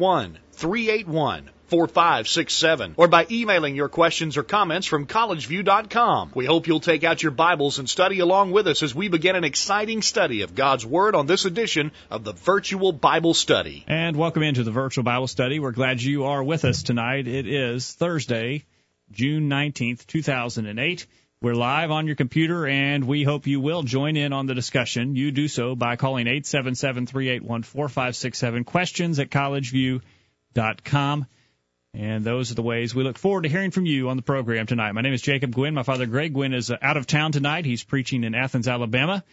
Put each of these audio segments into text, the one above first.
381 4567 or by emailing your questions or comments from collegeview.com. We hope you'll take out your Bibles and study along with us as we begin an exciting study of God's Word on this edition of the Virtual Bible Study. And welcome into the Virtual Bible Study. We're glad you are with us tonight. It is Thursday, June 19th, 2008. We're live on your computer, and we hope you will join in on the discussion. You do so by calling 877-381-4567, questions at collegeview.com. And those are the ways we look forward to hearing from you on the program tonight. My name is Jacob Gwynn. My father, Greg Gwynn, is uh, out of town tonight. He's preaching in Athens, Alabama.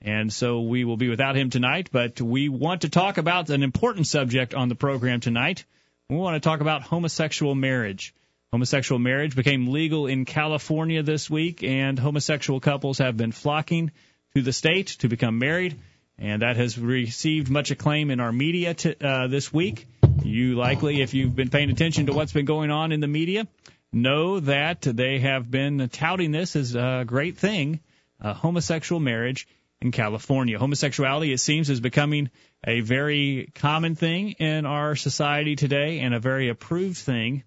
And so we will be without him tonight, but we want to talk about an important subject on the program tonight. We want to talk about homosexual marriage. Homosexual marriage became legal in California this week, and homosexual couples have been flocking to the state to become married, and that has received much acclaim in our media uh, this week. You likely, if you've been paying attention to what's been going on in the media, know that they have been touting this as a great thing, uh, homosexual marriage in California. Homosexuality, it seems, is becoming a very common thing in our society today and a very approved thing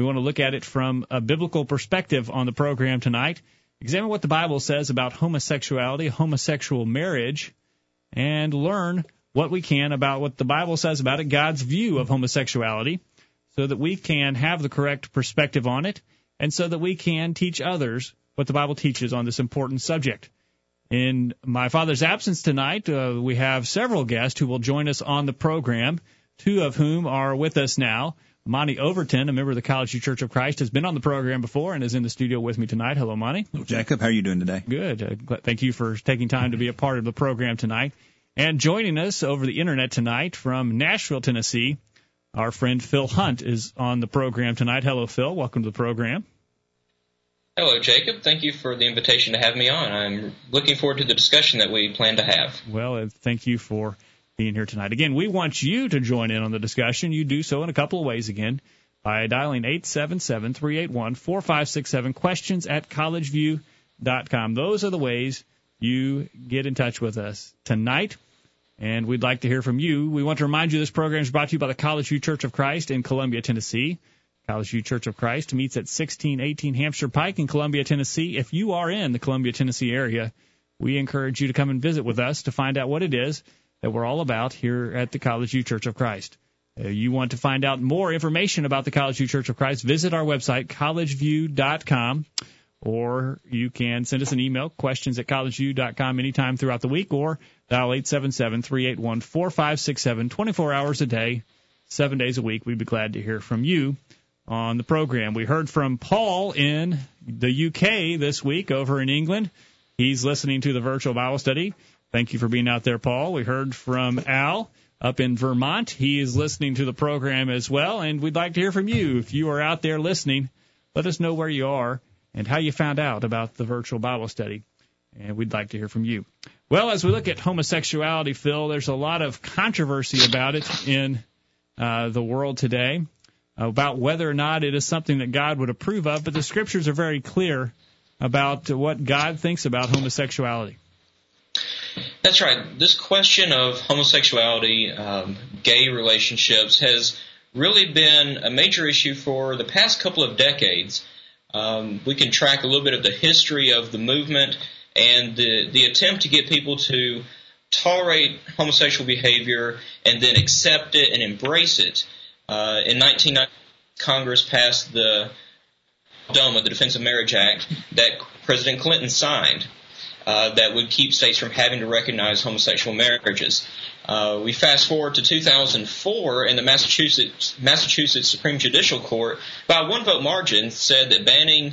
we want to look at it from a biblical perspective on the program tonight, examine what the Bible says about homosexuality, homosexual marriage, and learn what we can about what the Bible says about it, God's view of homosexuality, so that we can have the correct perspective on it, and so that we can teach others what the Bible teaches on this important subject. In my father's absence tonight, uh, we have several guests who will join us on the program, two of whom are with us now. Monty Overton, a member of the College View Church of Christ, has been on the program before and is in the studio with me tonight. Hello, Monty. Hello, Jacob. How are you doing today? Good. Uh, thank you for taking time to be a part of the program tonight. And joining us over the internet tonight from Nashville, Tennessee, our friend Phil Hunt is on the program tonight. Hello, Phil. Welcome to the program. Hello, Jacob. Thank you for the invitation to have me on. I'm looking forward to the discussion that we plan to have. Well, thank you for being here tonight. Again, we want you to join in on the discussion. You do so in a couple of ways again by dialing 877-381-4567 questions at collegeview.com. Those are the ways you get in touch with us tonight. And we'd like to hear from you. We want to remind you this program is brought to you by the College View Church of Christ in Columbia, Tennessee. College View Church of Christ meets at 1618 Hampshire Pike in Columbia, Tennessee. If you are in the Columbia, Tennessee area, we encourage you to come and visit with us to find out what it is that we're all about here at the College View Church of Christ. Uh, you want to find out more information about the College View Church of Christ, visit our website, collegeview.com, or you can send us an email, questions at collegeview.com anytime throughout the week, or dial 877-381-4567, 24 hours a day, seven days a week. We'd be glad to hear from you on the program. We heard from Paul in the UK this week over in England. He's listening to the virtual Bible study. Thank you for being out there, Paul. We heard from Al up in Vermont. He is listening to the program as well, and we'd like to hear from you. If you are out there listening, let us know where you are and how you found out about the virtual Bible study, and we'd like to hear from you. Well, as we look at homosexuality, Phil, there's a lot of controversy about it in uh, the world today about whether or not it is something that God would approve of, but the scriptures are very clear about what God thinks about homosexuality. That's right. This question of homosexuality, um, gay relationships, has really been a major issue for the past couple of decades. Um, we can track a little bit of the history of the movement and the the attempt to get people to tolerate homosexual behavior and then accept it and embrace it. Uh, in 1990, Congress passed the DOMA, the Defense of Marriage Act, that President Clinton signed uh, that would keep states from having to recognize homosexual marriages. Uh, we fast forward to 2004, and the Massachusetts Massachusetts Supreme Judicial Court, by one vote margin, said that banning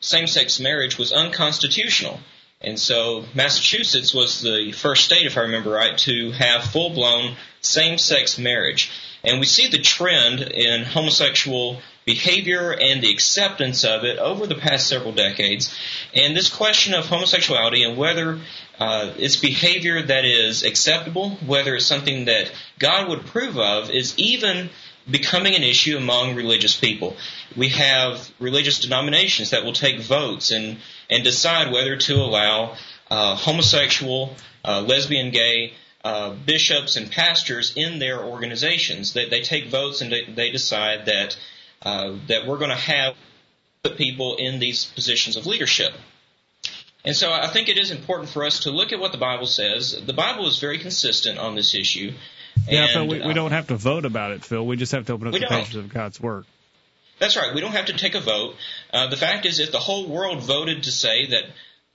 same-sex marriage was unconstitutional. And so Massachusetts was the first state, if I remember right, to have full-blown same-sex marriage. And we see the trend in homosexual behavior and the acceptance of it over the past several decades. And this question of homosexuality and whether uh, it's behavior that is acceptable, whether it's something that God would approve of, is even becoming an issue among religious people. We have religious denominations that will take votes and, and decide whether to allow uh, homosexual, uh, lesbian, gay uh, bishops and pastors in their organizations. They, they take votes and they, they decide that uh, that we're going to have put people in these positions of leadership. And so I think it is important for us to look at what the Bible says. The Bible is very consistent on this issue. Yeah, and, we, we don't have to vote about it, Phil. We just have to open up the pages of God's Word. That's right. We don't have to take a vote. Uh, the fact is, if the whole world voted to say that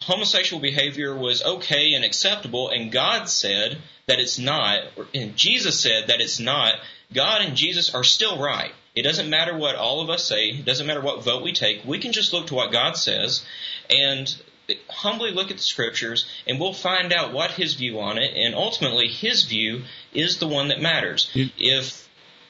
homosexual behavior was okay and acceptable, and God said that it's not, and Jesus said that it's not, God and Jesus are still right. It doesn't matter what all of us say. It doesn't matter what vote we take. We can just look to what God says and humbly look at the scriptures and we'll find out what his view on it and ultimately his view is the one that matters. If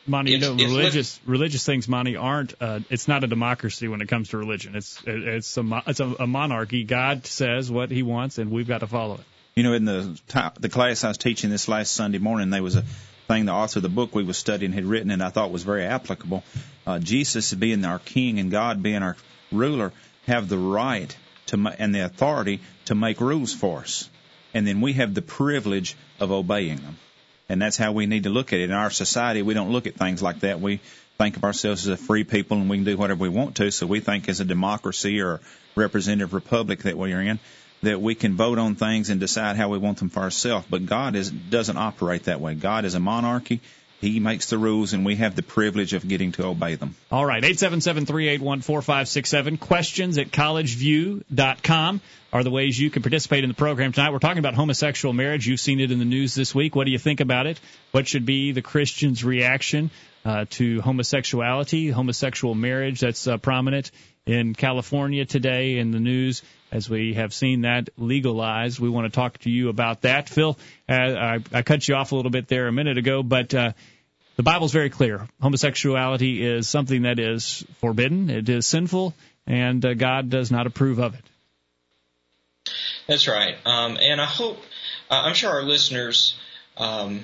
Monty, you know, religious religious things, Monty, aren't. Uh, it's not a democracy when it comes to religion. It's it's a it's a, a monarchy. God says what He wants, and we've got to follow it. You know, in the the class I was teaching this last Sunday morning, there was a thing the author of the book we was studying had written, and I thought was very applicable. Uh, Jesus being our King and God being our ruler have the right to and the authority to make rules for us, and then we have the privilege of obeying them. And that's how we need to look at it. In our society, we don't look at things like that. We think of ourselves as a free people and we can do whatever we want to. So we think as a democracy or representative republic that we are in, that we can vote on things and decide how we want them for ourselves. But God is, doesn't operate that way. God is a monarchy. He makes the rules, and we have the privilege of getting to obey them. All right, 877-381-4567. Questions at collegeview.com are the ways you can participate in the program tonight. We're talking about homosexual marriage. You've seen it in the news this week. What do you think about it? What should be the Christian's reaction uh, to homosexuality, homosexual marriage that's uh, prominent in California today in the news? as we have seen that legalized. We want to talk to you about that. Phil, uh, I, I cut you off a little bit there a minute ago, but uh, the Bible's very clear. Homosexuality is something that is forbidden, it is sinful, and uh, God does not approve of it. That's right. Um, and I hope, uh, I'm sure our listeners, um,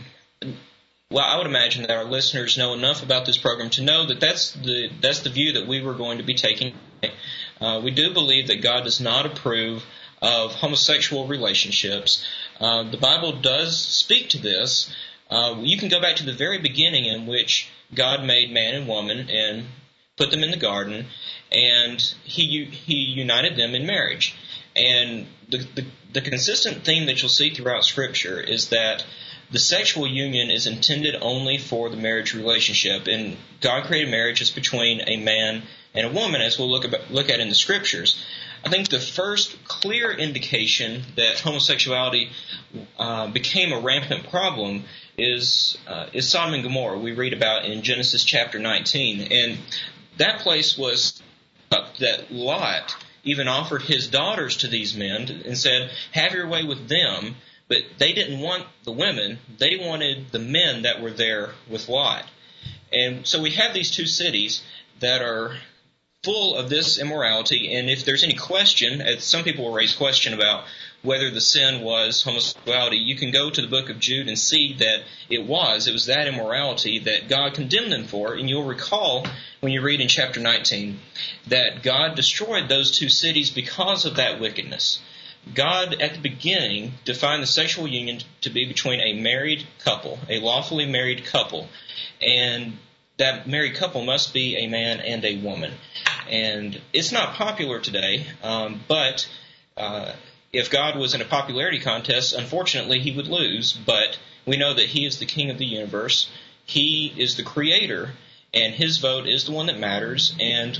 well, I would imagine that our listeners know enough about this program to know that that's the that's the view that we were going to be taking. Uh, we do believe that God does not approve of homosexual relationships. Uh, the Bible does speak to this. Uh, you can go back to the very beginning in which God made man and woman and put them in the garden, and He He united them in marriage. And the, the, the consistent theme that you'll see throughout Scripture is that the sexual union is intended only for the marriage relationship, and God created marriage as between a man and a woman, as we'll look, about, look at in the scriptures. I think the first clear indication that homosexuality uh, became a rampant problem is uh, is Sodom and Gomorrah. We read about in Genesis chapter 19, and that place was that Lot even offered his daughters to these men and said, "Have your way with them." But they didn't want the women; they wanted the men that were there with Lot. And so we have these two cities that are full of this immorality. And if there's any question, as some people will raise question about whether the sin was homosexuality, you can go to the book of Jude and see that it was. It was that immorality that God condemned them for. And you'll recall when you read in chapter 19 that God destroyed those two cities because of that wickedness. God, at the beginning, defined the sexual union to be between a married couple, a lawfully married couple. And that married couple must be a man and a woman. And it's not popular today, um, but uh, if God was in a popularity contest, unfortunately, he would lose. But we know that he is the king of the universe, he is the creator, and his vote is the one that matters, and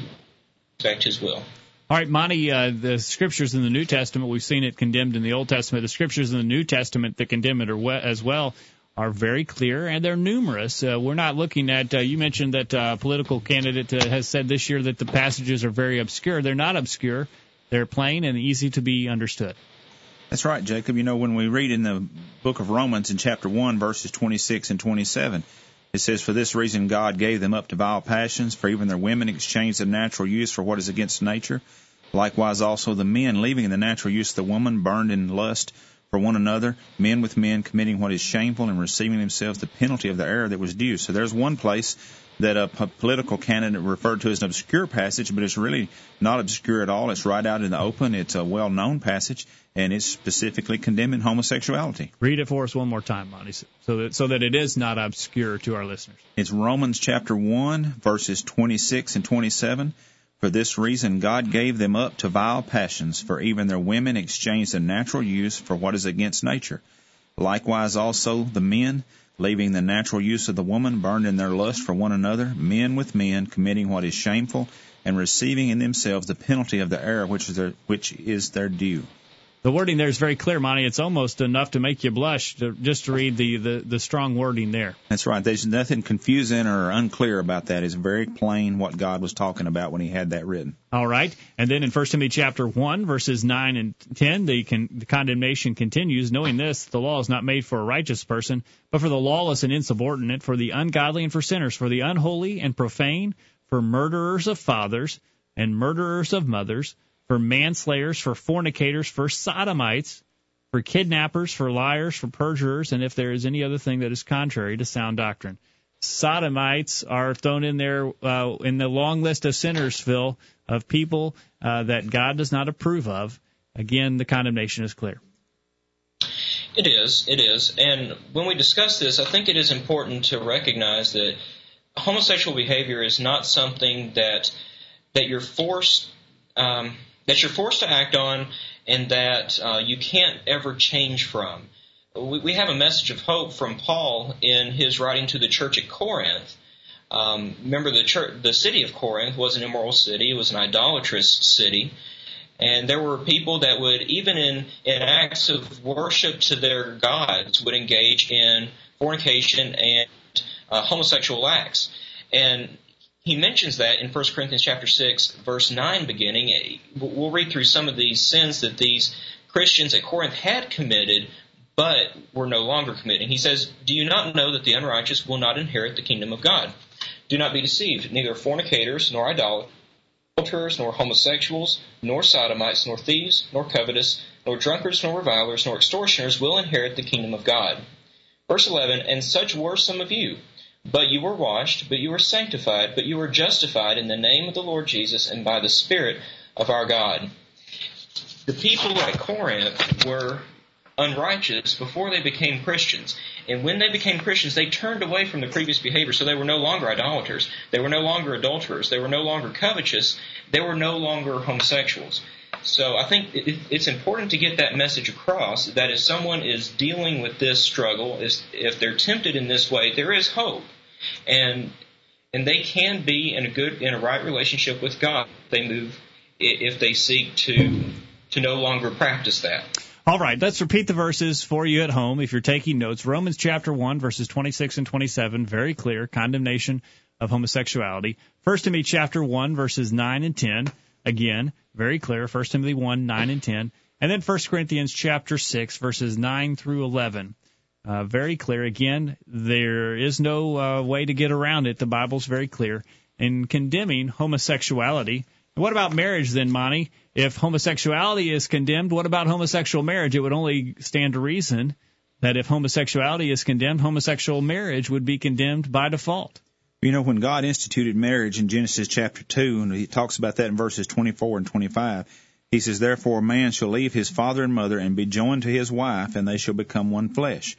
respect his will. All right, Monty, uh, the scriptures in the New Testament, we've seen it condemned in the Old Testament. The scriptures in the New Testament that condemn it are as well are very clear and they're numerous. Uh, we're not looking at, uh, you mentioned that uh, political candidate uh, has said this year that the passages are very obscure. They're not obscure, they're plain and easy to be understood. That's right, Jacob. You know, when we read in the book of Romans in chapter 1, verses 26 and 27, It says, For this reason God gave them up to vile passions, for even their women exchanged the natural use for what is against nature. Likewise also the men, leaving the natural use of the woman, burned in lust for one another, men with men committing what is shameful and receiving themselves the penalty of the error that was due. So there's one place that a political candidate referred to as an obscure passage, but it's really not obscure at all. It's right out in the open. It's a well known passage, and it's specifically condemning homosexuality. Read it for us one more time, Monty, so that, so that it is not obscure to our listeners. It's Romans chapter 1, verses 26 and 27. For this reason, God gave them up to vile passions, for even their women exchanged the natural use for what is against nature. Likewise also the men, leaving the natural use of the woman, burned in their lust for one another, men with men, committing what is shameful, and receiving in themselves the penalty of the error which is their, which is their due the wording there is very clear, Monty. It's almost enough to make you blush to, just to read the, the, the strong wording there. That's right. There's nothing confusing or unclear about that. It's very plain what God was talking about when He had that written. All right. And then in 1 Timothy chapter 1, verses 9 and 10, the, con- the condemnation continues. Knowing this, the law is not made for a righteous person, but for the lawless and insubordinate, for the ungodly and for sinners, for the unholy and profane, for murderers of fathers and murderers of mothers for manslayers, for fornicators, for sodomites, for kidnappers, for liars, for perjurers, and if there is any other thing that is contrary to sound doctrine. Sodomites are thrown in there uh, in the long list of sinners, Phil, of people uh, that God does not approve of. Again, the condemnation is clear. It is, it is. And when we discuss this, I think it is important to recognize that homosexual behavior is not something that that you're forced um, that you're forced to act on and that uh, you can't ever change from. We, we, have a message of hope from Paul in his writing to the church at Corinth. Um, remember, the church, the city of Corinth was an immoral city; it was an idolatrous city, and there were people that would, even in, in acts of worship to their gods, would engage in fornication and uh, homosexual acts. And he mentions that in 1 Corinthians chapter 6, verse 9 beginning. We'll read through some of these sins that these Christians at Corinth had committed, but were no longer committing. He says, Do you not know that the unrighteous will not inherit the kingdom of God? Do not be deceived. Neither fornicators, nor idolaters, nor homosexuals, nor sodomites, nor thieves, nor covetous, nor drunkards, nor revilers, nor extortioners will inherit the kingdom of God. Verse 11, And such were some of you. But you were washed, but you were sanctified, but you were justified in the name of the Lord Jesus and by the Spirit of our God. The people at Corinth were unrighteous before they became Christians. And when they became Christians, they turned away from the previous behavior. So they were no longer idolaters. They were no longer adulterers. They were no longer covetous. They were no longer homosexuals. So I think it's important to get that message across that if someone is dealing with this struggle, if they're tempted in this way, there is hope and and they can be in a good in a right relationship with God. They move if they seek to to no longer practice that. All right, let's repeat the verses for you at home if you're taking notes. Romans chapter 1 verses 26 and 27, very clear condemnation of homosexuality. First Timothy chapter 1 verses 9 and 10, again, very clear. First Timothy 1 9 and 10. And then 1 Corinthians chapter 6 verses 9 through 11. Uh, very clear. Again, there is no uh, way to get around it. The Bible's very clear in condemning homosexuality. What about marriage then, Monty? If homosexuality is condemned, what about homosexual marriage? It would only stand to reason that if homosexuality is condemned, homosexual marriage would be condemned by default. You know, when God instituted marriage in Genesis chapter 2, and he talks about that in verses 24 and 25, he says, Therefore a man shall leave his father and mother and be joined to his wife, and they shall become one flesh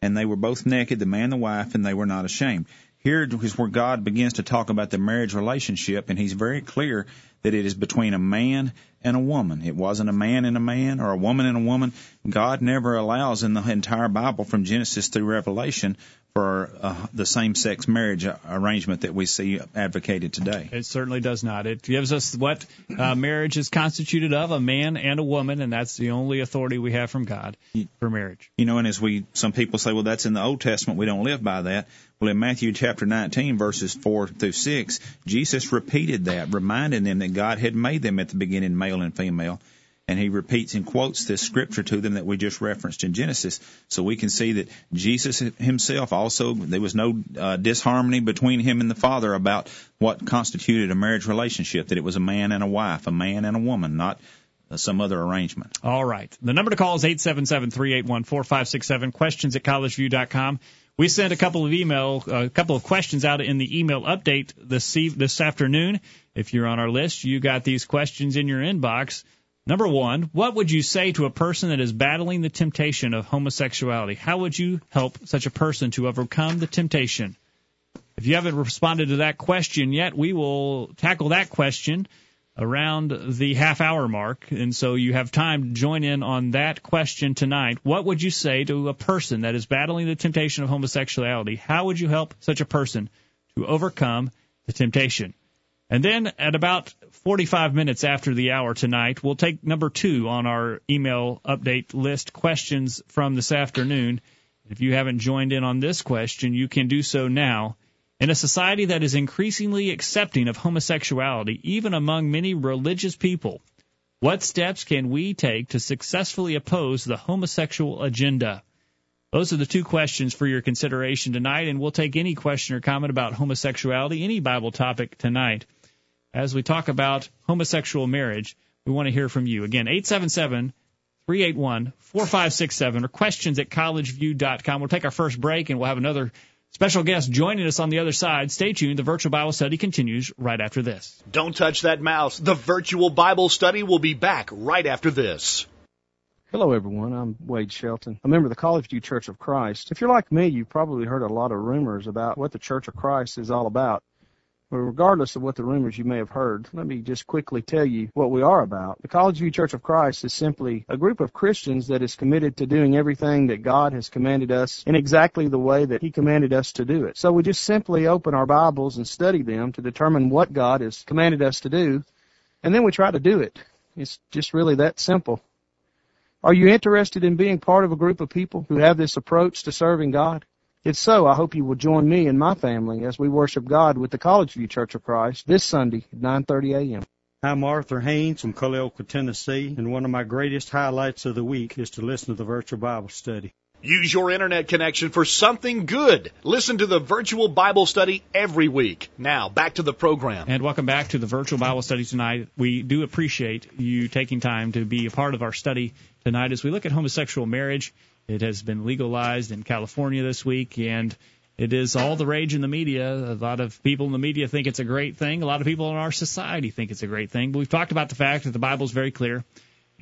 and they were both naked, the man and the wife, and they were not ashamed. Here is where God begins to talk about the marriage relationship, and He's very clear that it is between a man and a woman. It wasn't a man and a man or a woman and a woman. God never allows in the entire Bible from Genesis through Revelation for uh, the same sex marriage arrangement that we see advocated today. It certainly does not. It gives us what uh, marriage is constituted of a man and a woman, and that's the only authority we have from God for marriage. You know, and as we, some people say, well, that's in the Old Testament, we don't live by that. Well, in Matthew chapter 19, verses 4 through 6, Jesus repeated that, reminding them that God had made them at the beginning male and female. and he repeats and quotes this scripture to them that we just referenced in Genesis. So we can see that Jesus himself also, there was no uh, disharmony between him and the Father about what constituted a marriage relationship, that it was a man and a wife, a man and a woman, not uh, some other arrangement. All right. The number to call is 877-381-4567, questions at collegeview.com. We sent a couple of email, a couple of questions out in the email update this this afternoon. If you're on our list, you got these questions in your inbox. Number one, what would you say to a person that is battling the temptation of homosexuality? How would you help such a person to overcome the temptation? If you haven't responded to that question yet, we will tackle that question around the half hour mark. And so you have time to join in on that question tonight. What would you say to a person that is battling the temptation of homosexuality? How would you help such a person to overcome the temptation? And then at about 45 minutes after the hour tonight, we'll take number two on our email update list questions from this afternoon. If you haven't joined in on this question, you can do so now. In a society that is increasingly accepting of homosexuality, even among many religious people, what steps can we take to successfully oppose the homosexual agenda? Those are the two questions for your consideration tonight, and we'll take any question or comment about homosexuality, any Bible topic tonight. As we talk about homosexual marriage, we want to hear from you. Again, 877 381 4567 or questions at collegeview.com. We'll take our first break and we'll have another Special guest joining us on the other side. Stay tuned. The virtual Bible study continues right after this. Don't touch that mouse. The virtual Bible study will be back right after this. Hello, everyone. I'm Wade Shelton, a member of the College View Church of Christ. If you're like me, you've probably heard a lot of rumors about what the Church of Christ is all about. But regardless of what the rumors you may have heard, let me just quickly tell you what we are about. The College View Church of Christ is simply a group of Christians that is committed to doing everything that God has commanded us in exactly the way that He commanded us to do it. So we just simply open our Bibles and study them to determine what God has commanded us to do, and then we try to do it. It's just really that simple. Are you interested in being part of a group of people who have this approach to serving God? If so, I hope you will join me and my family as we worship God with the College View Church of Christ this Sunday at 9:30 a.m. I'm Arthur Haynes from Culleoka, Tennessee, and one of my greatest highlights of the week is to listen to the virtual Bible study. Use your internet connection for something good. Listen to the virtual Bible study every week. Now, back to the program. And welcome back to the virtual Bible study tonight. We do appreciate you taking time to be a part of our study tonight as we look at homosexual marriage it has been legalized in California this week, and it is all the rage in the media. A lot of people in the media think it's a great thing. A lot of people in our society think it's a great thing. But we've talked about the fact that the Bible is very clear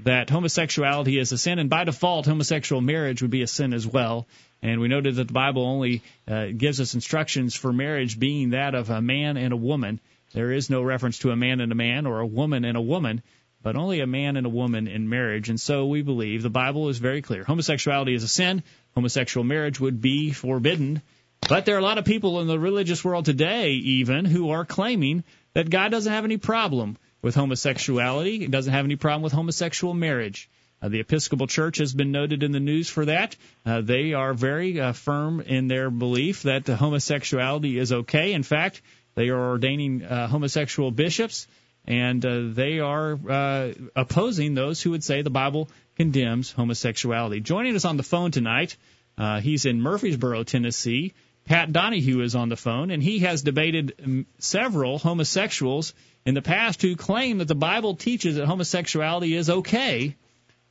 that homosexuality is a sin, and by default, homosexual marriage would be a sin as well. And we noted that the Bible only uh, gives us instructions for marriage being that of a man and a woman. There is no reference to a man and a man or a woman and a woman but only a man and a woman in marriage. And so we believe the Bible is very clear. Homosexuality is a sin. Homosexual marriage would be forbidden. But there are a lot of people in the religious world today, even, who are claiming that God doesn't have any problem with homosexuality. He doesn't have any problem with homosexual marriage. Uh, the Episcopal Church has been noted in the news for that. Uh, they are very uh, firm in their belief that homosexuality is okay. In fact, they are ordaining uh, homosexual bishops and uh, they are uh, opposing those who would say the Bible condemns homosexuality. Joining us on the phone tonight, uh, he's in Murfreesboro, Tennessee. Pat Donahue is on the phone, and he has debated several homosexuals in the past who claim that the Bible teaches that homosexuality is okay.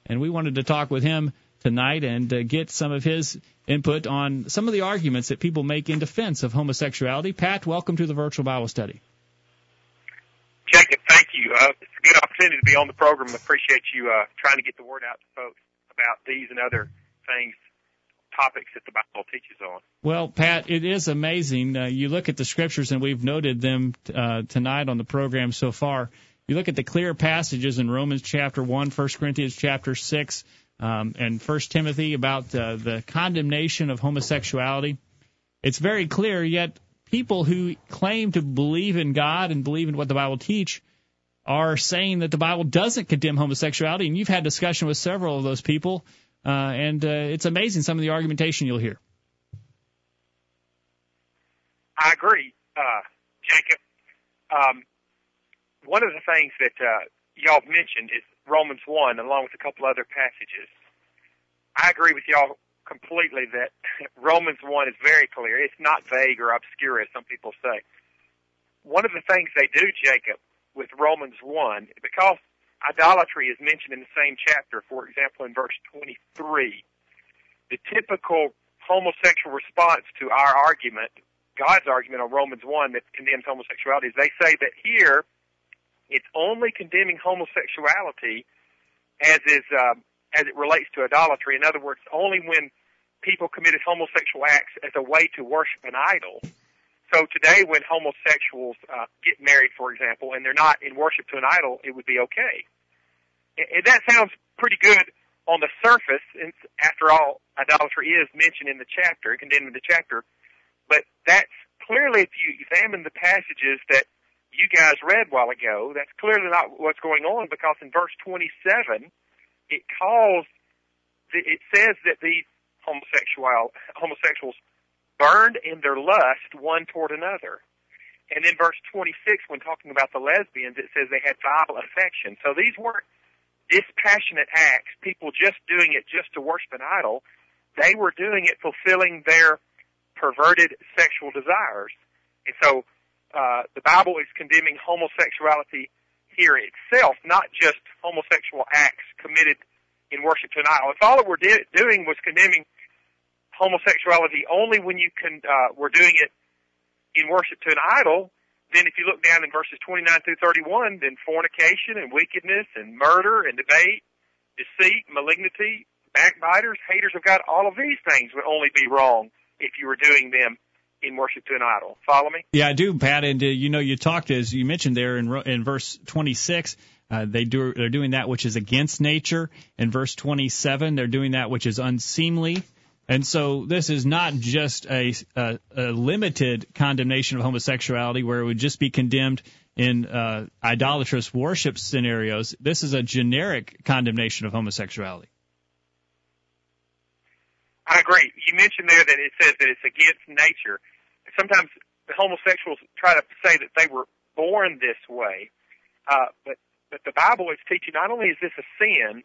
And we wanted to talk with him tonight and uh, get some of his input on some of the arguments that people make in defense of homosexuality. Pat, welcome to the virtual Bible study. Jacob, thank you. Uh, it's a good opportunity to be on the program. Appreciate you uh, trying to get the word out to folks about these and other things, topics that the Bible teaches on. Well, Pat, it is amazing. Uh, you look at the scriptures, and we've noted them uh, tonight on the program so far. You look at the clear passages in Romans chapter 1, 1 Corinthians chapter 6, um, and 1 Timothy about uh, the condemnation of homosexuality. It's very clear, yet people who claim to believe in God and believe in what the Bible teach are saying that the Bible doesn't condemn homosexuality, and you've had discussion with several of those people, uh, and uh, it's amazing some of the argumentation you'll hear. I agree, uh, Jacob. Um, one of the things that uh, y'all mentioned is Romans 1 along with a couple other passages. I agree with y'all completely that Romans 1 is very clear. It's not vague or obscure as some people say. One of the things they do, Jacob, with Romans 1, because idolatry is mentioned in the same chapter, for example, in verse 23, the typical homosexual response to our argument, God's argument on Romans 1 that condemns homosexuality, is they say that here it's only condemning homosexuality as is uh, as it relates to idolatry. In other words, only when people committed homosexual acts as a way to worship an idol. So today, when homosexuals uh, get married, for example, and they're not in worship to an idol, it would be okay. And that sounds pretty good on the surface, and after all, idolatry is mentioned in the chapter, condemned in the chapter. But that's clearly, if you examine the passages that you guys read while ago, that's clearly not what's going on because in verse 27, it calls, it says that these homosexual, homosexuals burned in their lust one toward another. And in verse 26, when talking about the lesbians, it says they had vile affection. So these weren't dispassionate acts, people just doing it just to worship an idol. They were doing it fulfilling their perverted sexual desires. And so uh, the Bible is condemning homosexuality here itself, not just homosexual acts committed in worship to an idol. If all we're de- doing was condemning homosexuality only when you can uh, were doing it in worship to an idol, then if you look down in verses 29 through 31, then fornication and wickedness and murder and debate, deceit, malignity, backbiters, haters of God, all of these things would only be wrong if you were doing them in worship to an idol. Follow me? Yeah, I do, Pat. And uh, you know, you talked as you mentioned there in in verse 26. Uh, they do they're doing that which is against nature. In verse 27, they're doing that which is unseemly. And so this is not just a, a, a limited condemnation of homosexuality where it would just be condemned in uh, idolatrous worship scenarios. This is a generic condemnation of homosexuality. I agree. You mentioned there that it says that it's against nature. Sometimes the homosexuals try to say that they were born this way, uh, but but the Bible is teaching not only is this a sin,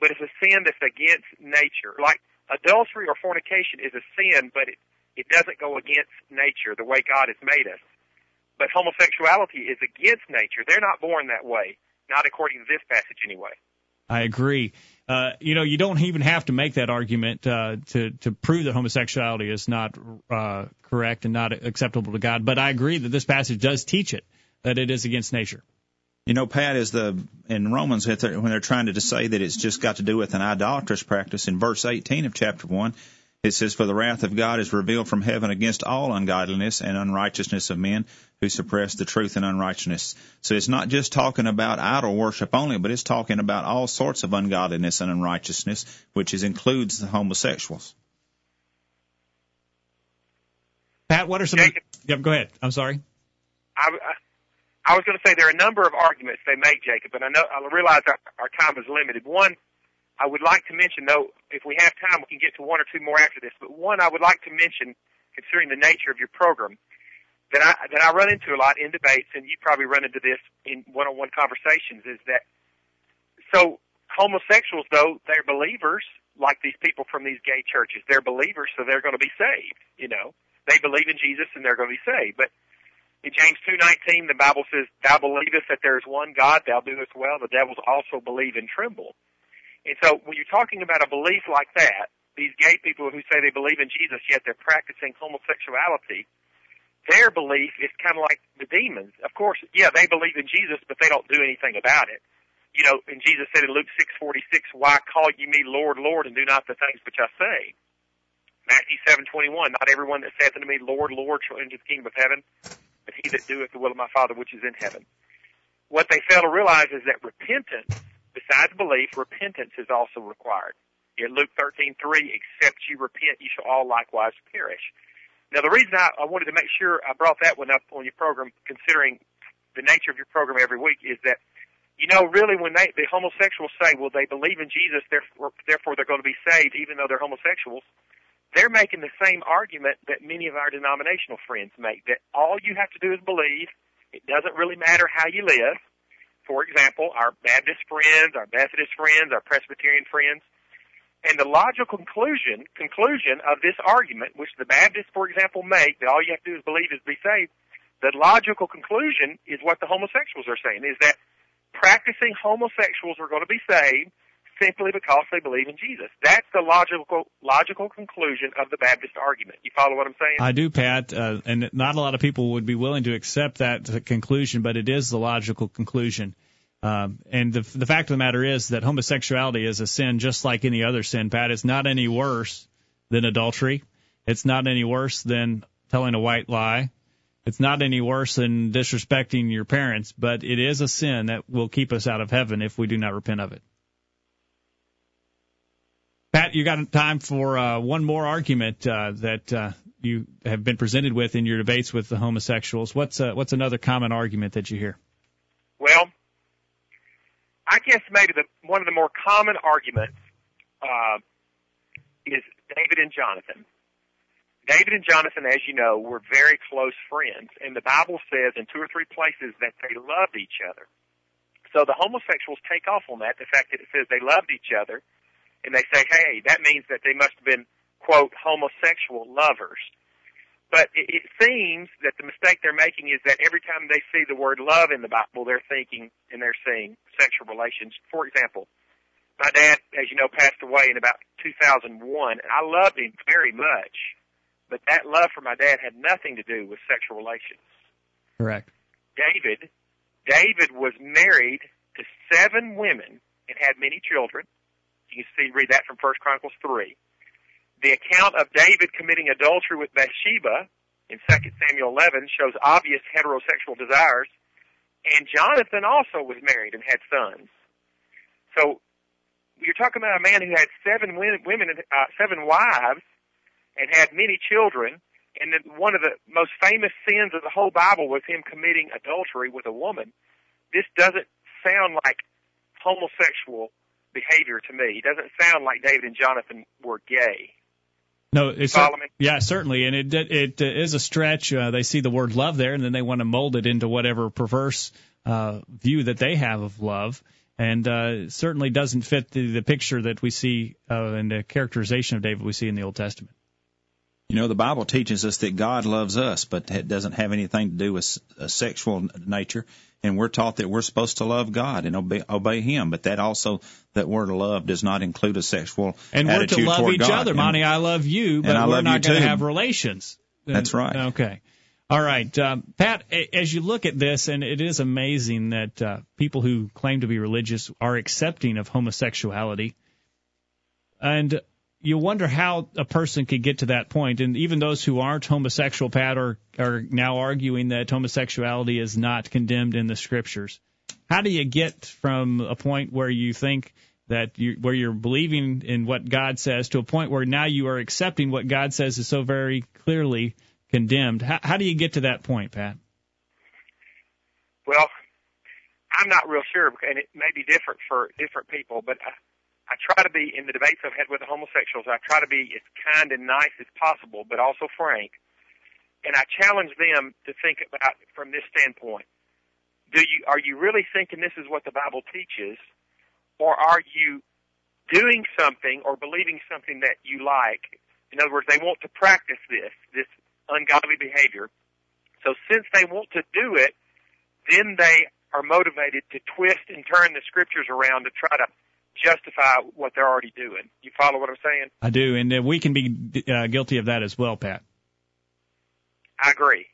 but it's a sin that's against nature. Like adultery or fornication is a sin, but it it doesn't go against nature the way God has made us. But homosexuality is against nature. They're not born that way, not according to this passage anyway. I agree. Uh, you know, you don't even have to make that argument uh, to to prove that homosexuality is not uh, correct and not acceptable to God. But I agree that this passage does teach it that it is against nature. You know, Pat is the in Romans when they're trying to say that it's just got to do with an idolatrous practice. In verse 18 of chapter one, it says, For the wrath of God is revealed from heaven against all ungodliness and unrighteousness of men who suppress the truth and unrighteousness. So it's not just talking about idol worship only, but it's talking about all sorts of ungodliness and unrighteousness, which is, includes the homosexuals. Pat, what are some? Jacob, yep, go ahead. I'm sorry. I, I was going to say there are a number of arguments they make, Jacob, and I know I realize our, our time is limited. One I would like to mention, though, if we have time, we can get to one or two more after this. But one I would like to mention, considering the nature of your program, that I that I run into a lot in debates, and you probably run into this in one-on-one conversations, is that so homosexuals, though they're believers, like these people from these gay churches, they're believers, so they're going to be saved. You know, they believe in Jesus and they're going to be saved. But in James two nineteen, the Bible says, "Thou believest that there is one God, thou doest well. The devils also believe and tremble." And so when you're talking about a belief like that, these gay people who say they believe in Jesus yet they're practicing homosexuality, their belief is kind of like the demons. Of course, yeah, they believe in Jesus, but they don't do anything about it. You know, and Jesus said in Luke 6:46, "Why call ye me Lord, Lord, and do not the things which I say?" Matthew 7:21, "Not everyone that saith unto me, Lord, Lord, shall enter the kingdom of heaven, but he that doeth the will of my Father which is in heaven." What they fail to realize is that repentance Besides belief, repentance is also required. In Luke 13:3, except you repent, you shall all likewise perish. Now, the reason I, I wanted to make sure I brought that one up on your program, considering the nature of your program every week, is that you know, really, when they the homosexuals say, "Well, they believe in Jesus, therefore, therefore they're going to be saved," even though they're homosexuals, they're making the same argument that many of our denominational friends make. That all you have to do is believe. It doesn't really matter how you live for example, our Baptist friends, our Methodist friends, our Presbyterian friends. And the logical conclusion conclusion of this argument, which the Baptists, for example, make, that all you have to do is believe is be saved, the logical conclusion is what the homosexuals are saying, is that practicing homosexuals are going to be saved simply because they believe in Jesus. That's the logical logical conclusion of the Baptist argument. You follow what I'm saying? I do, Pat, uh, and not a lot of people would be willing to accept that conclusion, but it is the logical conclusion. Um, and the, the fact of the matter is that homosexuality is a sin just like any other sin, Pat. It's not any worse than adultery. It's not any worse than telling a white lie. It's not any worse than disrespecting your parents, but it is a sin that will keep us out of heaven if we do not repent of it. Pat, you got time for uh, one more argument uh, that uh, you have been presented with in your debates with the homosexuals. What's uh, what's another common argument that you hear? Well, I guess maybe the one of the more common arguments uh, is David and Jonathan. David and Jonathan, as you know, were very close friends, and the Bible says in two or three places that they loved each other. So the homosexuals take off on that, the fact that it says they loved each other, and they say, hey, that means that they must have been, quote, homosexual lovers. But it, it seems that the mistake they're making is that every time they see the word love in the Bible, they're thinking and they're seeing sexual relations. For example, my dad, as you know, passed away in about 2001, and I loved him very much but that love for my dad had nothing to do with sexual relations. Correct. David, David was married to seven women and had many children. You can see, read that from First Chronicles 3. The account of David committing adultery with Bathsheba in 2 Samuel 11 shows obvious heterosexual desires. And Jonathan also was married and had sons. So you're talking about a man who had seven women, uh, seven wives, and had many children. And then one of the most famous sins of the whole Bible was him committing adultery with a woman. This doesn't sound like homosexual behavior to me. It doesn't sound like David and Jonathan were gay. No, it's a, yeah, certainly, and it it is a stretch. Uh, they see the word love there, and then they want to mold it into whatever perverse uh, view that they have of love, and uh, certainly doesn't fit the, the picture that we see uh, in the characterization of David we see in the Old Testament. You know, the Bible teaches us that God loves us, but it doesn't have anything to do with a sexual nature. And we're taught that we're supposed to love God and obey, obey Him. But that also, that word love does not include a sexual and attitude we're to love each God. other. Monty, I love you, but we're not going to have relations. That's right. Okay. All right, um, Pat. As you look at this, and it is amazing that uh, people who claim to be religious are accepting of homosexuality, and you wonder how a person could get to that point. And even those who aren't homosexual, Pat, are, are now arguing that homosexuality is not condemned in the scriptures. How do you get from a point where you think that you, where you're believing in what God says to a point where now you are accepting what God says is so very clearly condemned? How, how do you get to that point, Pat? Well, I'm not real sure, and it may be different for different people, but I try to be in the debates I've had with the homosexuals. I try to be as kind and nice as possible, but also frank. And I challenge them to think about from this standpoint. Do you are you really thinking this is what the Bible teaches, or are you doing something or believing something that you like? In other words, they want to practice this this ungodly behavior. So since they want to do it, then they are motivated to twist and turn the scriptures around to try to justify what they're already doing. You follow what I'm saying? I do, and uh, we can be uh, guilty of that as well, Pat. I agree.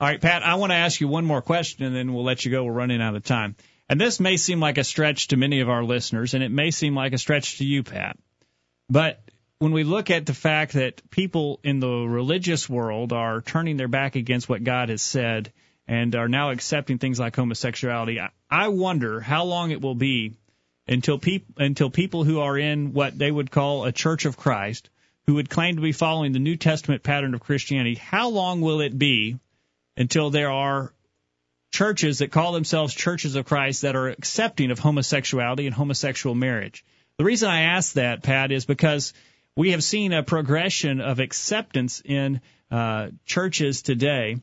All right, Pat, I want to ask you one more question, and then we'll let you go. We're running out of time. And this may seem like a stretch to many of our listeners, and it may seem like a stretch to you, Pat. But when we look at the fact that people in the religious world are turning their back against what God has said and are now accepting things like homosexuality, I wonder how long it will be until people until people who are in what they would call a Church of Christ, who would claim to be following the New Testament pattern of Christianity, how long will it be until there are churches that call themselves churches of Christ that are accepting of homosexuality and homosexual marriage? The reason I ask that, Pat, is because we have seen a progression of acceptance in uh, churches today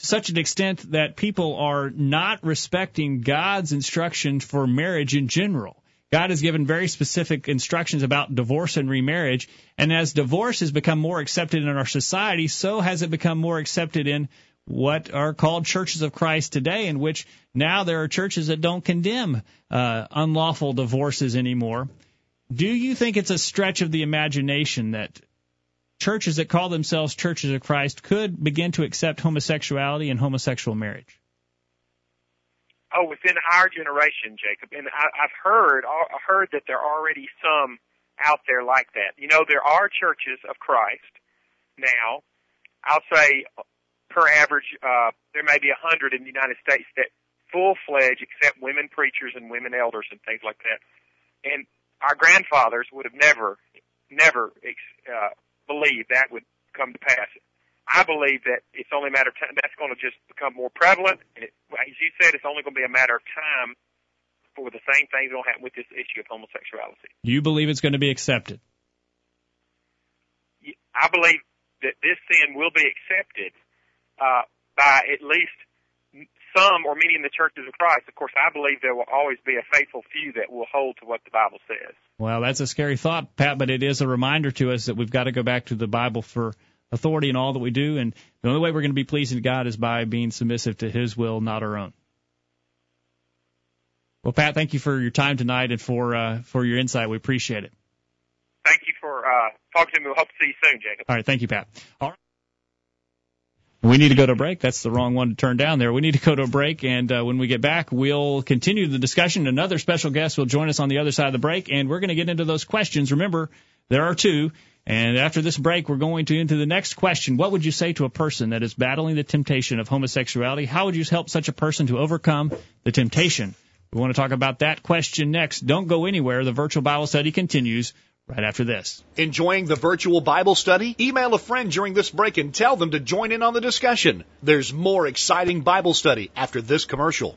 to such an extent that people are not respecting God's instructions for marriage in general. God has given very specific instructions about divorce and remarriage. And as divorce has become more accepted in our society, so has it become more accepted in what are called churches of Christ today, in which now there are churches that don't condemn uh, unlawful divorces anymore. Do you think it's a stretch of the imagination that churches that call themselves churches of Christ could begin to accept homosexuality and homosexual marriage? Oh, within our generation, Jacob, and I, I've heard, I heard that there are already some out there like that. You know, there are churches of Christ now. I'll say, per average, uh, there may be a hundred in the United States that full fledged accept women preachers and women elders and things like that. And our grandfathers would have never, never uh, believed that would come to pass. I believe that it's only a matter of time. That's going to just become more prevalent. And it, as you said, it's only going to be a matter of time for the same things going to happen with this issue of homosexuality. You believe it's going to be accepted? I believe that this sin will be accepted uh, by at least some or many in the churches of Christ. Of course, I believe there will always be a faithful few that will hold to what the Bible says. Well, that's a scary thought, Pat, but it is a reminder to us that we've got to go back to the Bible for authority in all that we do. And the only way we're going to be pleasing to God is by being submissive to His will, not our own. Well, Pat, thank you for your time tonight and for uh, for your insight. We appreciate it. Thank you for uh, talking to me. We hope to see you soon, Jacob. All right, thank you, Pat. All right. We need to go to a break. That's the wrong one to turn down there. We need to go to a break, and uh, when we get back, we'll continue the discussion. Another special guest will join us on the other side of the break, and we're going to get into those questions. Remember, there are two. And after this break, we're going to into the next question. What would you say to a person that is battling the temptation of homosexuality? How would you help such a person to overcome the temptation? We want to talk about that question next. Don't go anywhere. The virtual Bible study continues right after this. Enjoying the virtual Bible study? Email a friend during this break and tell them to join in on the discussion. There's more exciting Bible study after this commercial.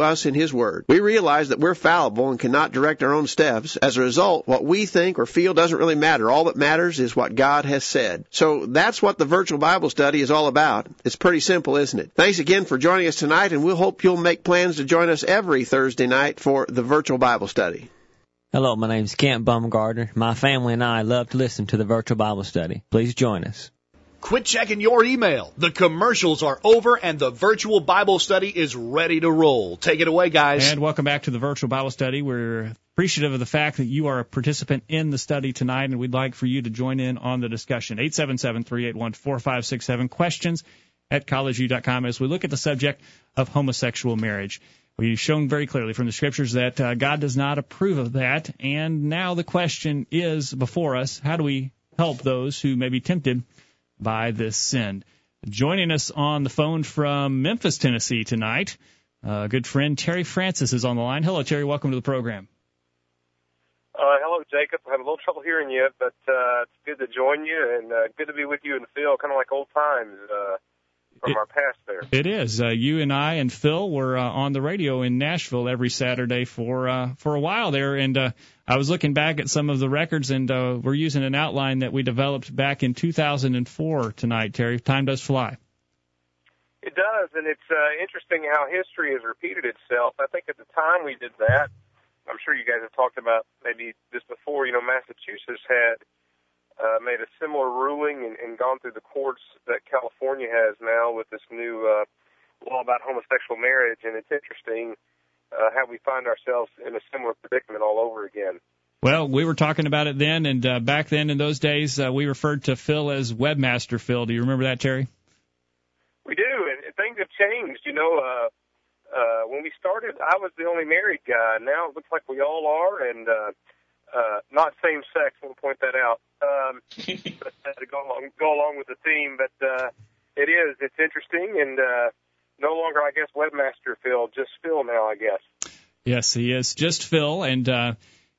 in His Word. We realize that we're fallible and cannot direct our own steps. As a result, what we think or feel doesn't really matter. All that matters is what God has said. So that's what the virtual Bible study is all about. It's pretty simple, isn't it? Thanks again for joining us tonight, and we'll hope you'll make plans to join us every Thursday night for the virtual Bible study. Hello, my name is Kent Bumgardner. My family and I love to listen to the virtual Bible study. Please join us. Quit checking your email. The commercials are over and the virtual Bible study is ready to roll. Take it away, guys. And welcome back to the virtual Bible study. We're appreciative of the fact that you are a participant in the study tonight, and we'd like for you to join in on the discussion. 877-381-4567. Questions at collegeview.com as we look at the subject of homosexual marriage. We've shown very clearly from the scriptures that uh, God does not approve of that, and now the question is before us, how do we help those who may be tempted by this sin. Joining us on the phone from Memphis, Tennessee tonight, uh, good friend Terry Francis is on the line. Hello, Terry. Welcome to the program. Uh, hello, Jacob. I have a little trouble hearing you, but uh, it's good to join you and uh, good to be with you the field, kind of like old times. Uh, from it, our past there. It is. Uh, you and I and Phil were uh, on the radio in Nashville every Saturday for uh, for a while there, and uh, I was looking back at some of the records, and uh, we're using an outline that we developed back in 2004 tonight. Terry, time does fly. It does, and it's uh, interesting how history has repeated itself. I think at the time we did that, I'm sure you guys have talked about maybe this before. You know, Massachusetts had uh, made a similar ruling and, and gone through the courts that California has now with this new uh, law about homosexual marriage, and it's interesting uh, how we find ourselves in a similar predicament all over again. Well, we were talking about it then, and uh, back then in those days, uh, we referred to Phil as Webmaster Phil. Do you remember that, Terry? We do, and things have changed. You know, uh, uh, when we started, I was the only married guy. Now it looks like we all are, and uh, uh, not same sex. We'll point that out. Um, but, uh, to go along go along with the theme, but uh, It is. It's interesting, and uh, no longer, I guess, webmaster Phil, just Phil now, I guess. Yes, he is just Phil, and uh,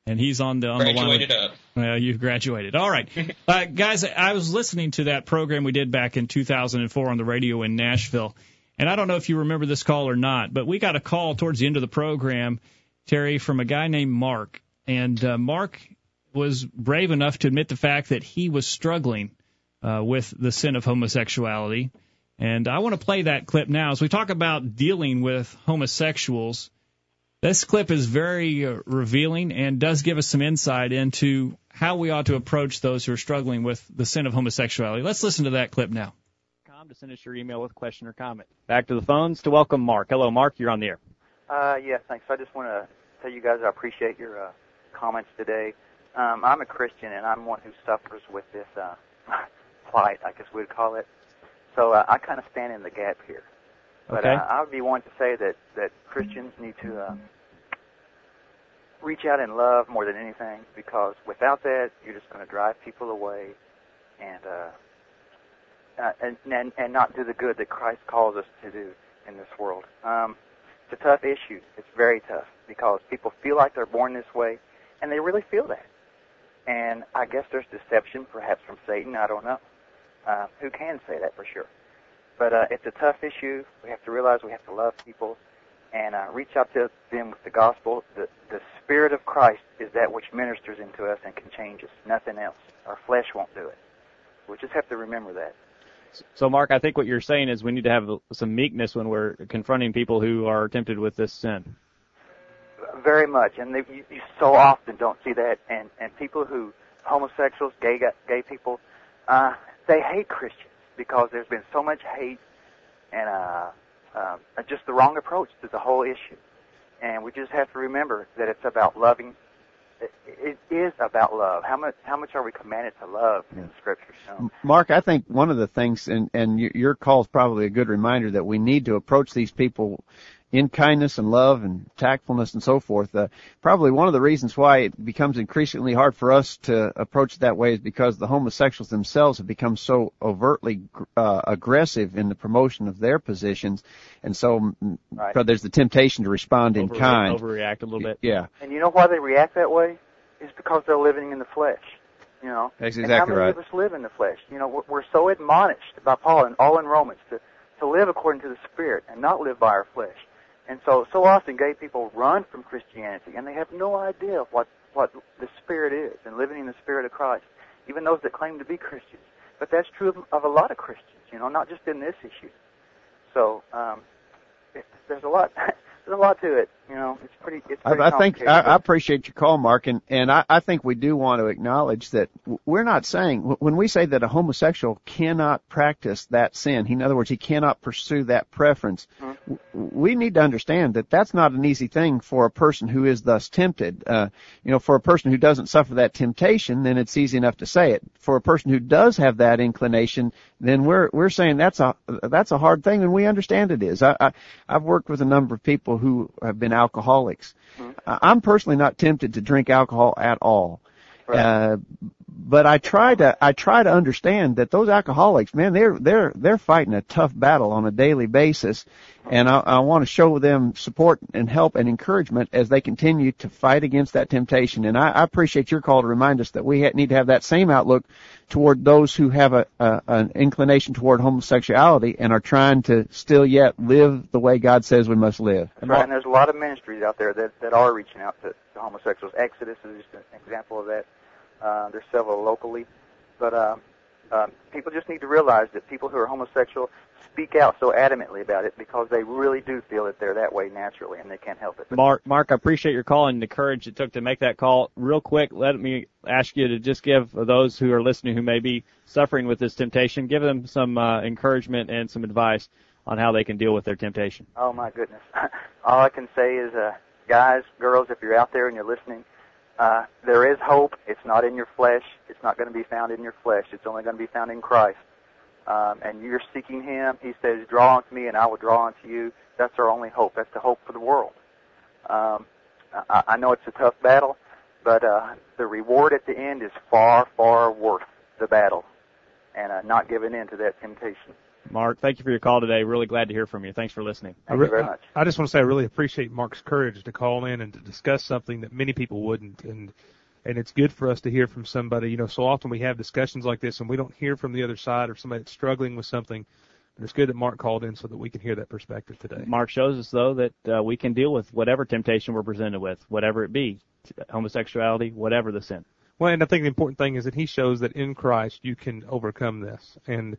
and he's on the on Graduated the line. up. Well, you graduated. All right, uh, guys. I was listening to that program we did back in 2004 on the radio in Nashville, and I don't know if you remember this call or not, but we got a call towards the end of the program, Terry, from a guy named Mark, and uh, Mark was brave enough to admit the fact that he was struggling uh, with the sin of homosexuality. And I want to play that clip now as we talk about dealing with homosexuals. This clip is very uh, revealing and does give us some insight into how we ought to approach those who are struggling with the sin of homosexuality. Let's listen to that clip now. Com to send us your email with question or comment. Back to the phones to welcome Mark. Hello, Mark. You're on the air. Uh, yeah, thanks. I just want to tell you guys I appreciate your uh, comments today. Um, I'm a Christian, and I'm one who suffers with this uh, plight, I guess we'd call it. So uh, I kind of stand in the gap here. But Okay. uh, I would be one to say that that Christians need to uh, reach out in love more than anything, because without that, you're just going to drive people away, and uh, uh, and, and and not do the good that Christ calls us to do in this world. Um, it's a tough issue. It's very tough because people feel like they're born this way, and they really feel that. And I guess there's deception, perhaps from Satan. I don't know. Uh, who can say that for sure? But uh, it's a tough issue. We have to realize we have to love people and uh, reach out to them with the gospel. The, the Spirit of Christ is that which ministers into us and can change us. Nothing else. Our flesh won't do it. We just have to remember that. So, Mark, I think what you're saying is we need to have some meekness when we're confronting people who are tempted with this sin. Very much, and they, you, you so often don't see that. And and people who homosexuals, gay gay people, uh, they hate Christians because there's been so much hate and uh, uh, just the wrong approach to the whole issue. And we just have to remember that it's about loving. It, it is about love. How much how much are we commanded to love in the scriptures? So, Mark, I think one of the things, and, and your- your call is probably a good reminder that we need to approach these people in kindness and love and tactfulness and so forth. Uh, probably one of the reasons why it becomes increasingly hard for us to approach it that way is because the homosexuals themselves have become so overtly uh, aggressive in the promotion of their positions, and so mm, Right. there's the temptation to respond in Overre- kind. Overreact a little bit. Yeah, and you know why they react that way? Is because they're living in the flesh. You know, That's and exactly how many right. of us live in the flesh? You know, we're, we're so admonished by Paul and all in Romans to to live according to the Spirit and not live by our flesh. And so, so often gay people run from Christianity and they have no idea of what what the Spirit is and living in the Spirit of Christ. Even those that claim to be Christians, but that's true of, of a lot of Christians. You know, not just in this issue. So, um, it, there's a lot. There's a lot to it. You know, it's pretty. It's I, pretty I think I, I appreciate your call, Mark, and and I, I think we do want to acknowledge that we're not saying when we say that a homosexual cannot practice that sin. In other words, he cannot pursue that preference. w- We need to understand that that's not an easy thing for a person who is thus tempted. Uh, you know, for a person who doesn't suffer that temptation, then it's easy enough to say it. For a person who does have that inclination, then we're we're saying that's a that's a hard thing, and we understand it is. I, I I've worked with a number of people who have been alcoholics. I- I'm personally not tempted to drink alcohol at all. Uh, but I try to I try to understand that those alcoholics, man, they're they're they're fighting a tough battle on a daily basis, and I, I want to show them support and help and encouragement as they continue to fight against that temptation. And I, I appreciate your call to remind us that we ha- need to have that same outlook toward those who have a, a an inclination toward homosexuality and are trying to still yet live the way God says we must live. That's right, and there's a lot of ministries out there that, that are reaching out to, to homosexuals. Exodus is just an example of that. Uh, there's several locally, but um, um, people just need to realize that people who are homosexual speak out so adamantly about it because they really do feel that they're that way naturally and they can't help it. But Mark, Mark, I appreciate your call and the courage it took to make that call. Real quick, let me ask you to just give those who are listening who may be suffering with this temptation, give them some uh, encouragement and some advice on how they can deal with their temptation. Oh my goodness. All I can say is, uh, guys, girls, if you're out there and you're listening, uh, there is hope. It's not in your flesh. It's not going to be found in your flesh. It's only going to be found in Christ. Um, and you're seeking Him. He says, "Draw unto me, and I will draw unto you." That's our only hope. That's the hope for the world. Um, I, I know it's a tough battle, but uh, the reward at the end is far, far worth the battle, and uh, not giving in to that temptation. Mark. Thank you for your call today. Really glad to hear from you. Thanks for listening. Thank you very much. I just want to say I really appreciate Mark's courage to call in and to discuss something that many people wouldn't, and and it's good for us to hear from somebody. You know, so often we have discussions like this and we don't hear from the other side or somebody that's struggling with something. And it's good that Mark called in so that we can hear that perspective today. Mark shows us though that uh, we can deal with whatever temptation we're presented with, whatever it be, homosexuality, whatever the sin. Well, and I think the important thing is that he shows that in Christ you can overcome this. And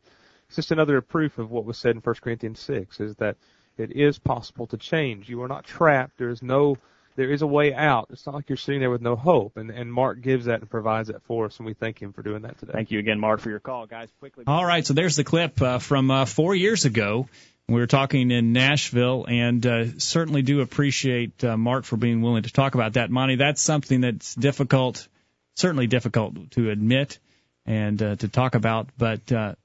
it's just another proof of what was said in 1 Corinthians 6 is that it is possible to change. You are not trapped. There is no, there is a way out. It's not like you're sitting there with no hope. And, and Mark gives that and provides that for us, and we thank him for doing that today. Thank you again, Mark, for your call. Guys, quickly. All right, so there's the clip uh, from uh, four years ago. We were talking in Nashville, and uh, certainly do appreciate uh, Mark for being willing to talk about that. Monty, that's something that's difficult, certainly difficult to admit and uh, to talk about, but uh,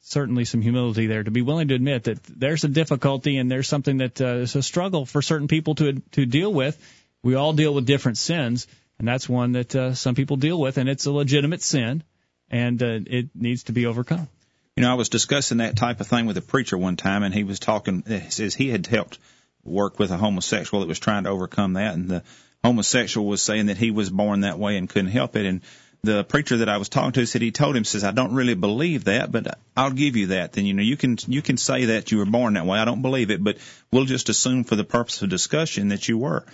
certainly some humility there to be willing to admit that there's a difficulty and there's something that uh, is a struggle for certain people to to deal with. We all deal with different sins, and that's one that uh, some people deal with, and it's a legitimate sin, and uh, it needs to be overcome. You know, I was discussing that type of thing with a preacher one time, and he was talking. He says he had helped work with a homosexual that was trying to overcome that, and the homosexual was saying that he was born that way and couldn't help it, and the preacher that I was talking to said he told him says I don't really believe that, but I'll give you that. Then you know you can you can say that you were born that way. I don't believe it, but we'll just assume for the purpose of discussion that you were.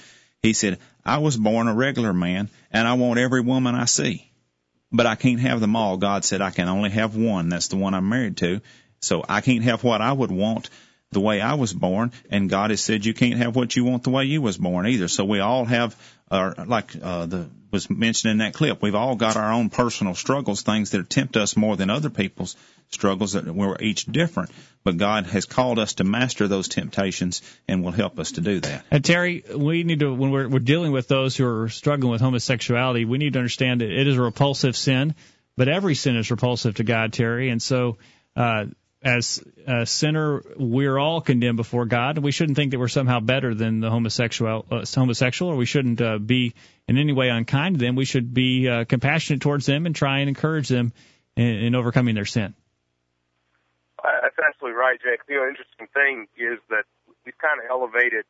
He said I was born a regular man, and I want every woman I see, but I can't have them all. God said I can only have one. That's the one I'm married to. So I can't have what I would want the way I was born, and God has said you can't have what you want the way you was born either. So we all have, uh, like uh, the was mentioned in that clip, we've all got our own personal struggles, things that tempt us more than other people's struggles that we're each different. But God has called us to master those temptations and will help us to do that. And Terry, we need to when we're, we're dealing with those who are struggling with homosexuality, we need to understand that it is a repulsive sin, but every sin is repulsive to God, Terry, and so. Uh, as a sinner, we're all condemned before God. We shouldn't think that we're somehow better than the homosexual, uh, homosexual, or we shouldn't uh, be in any way unkind to them. We should be uh, compassionate towards them and try and encourage them in, in overcoming their sin. That's absolutely right, Jake. The interesting thing is that we've kind of elevated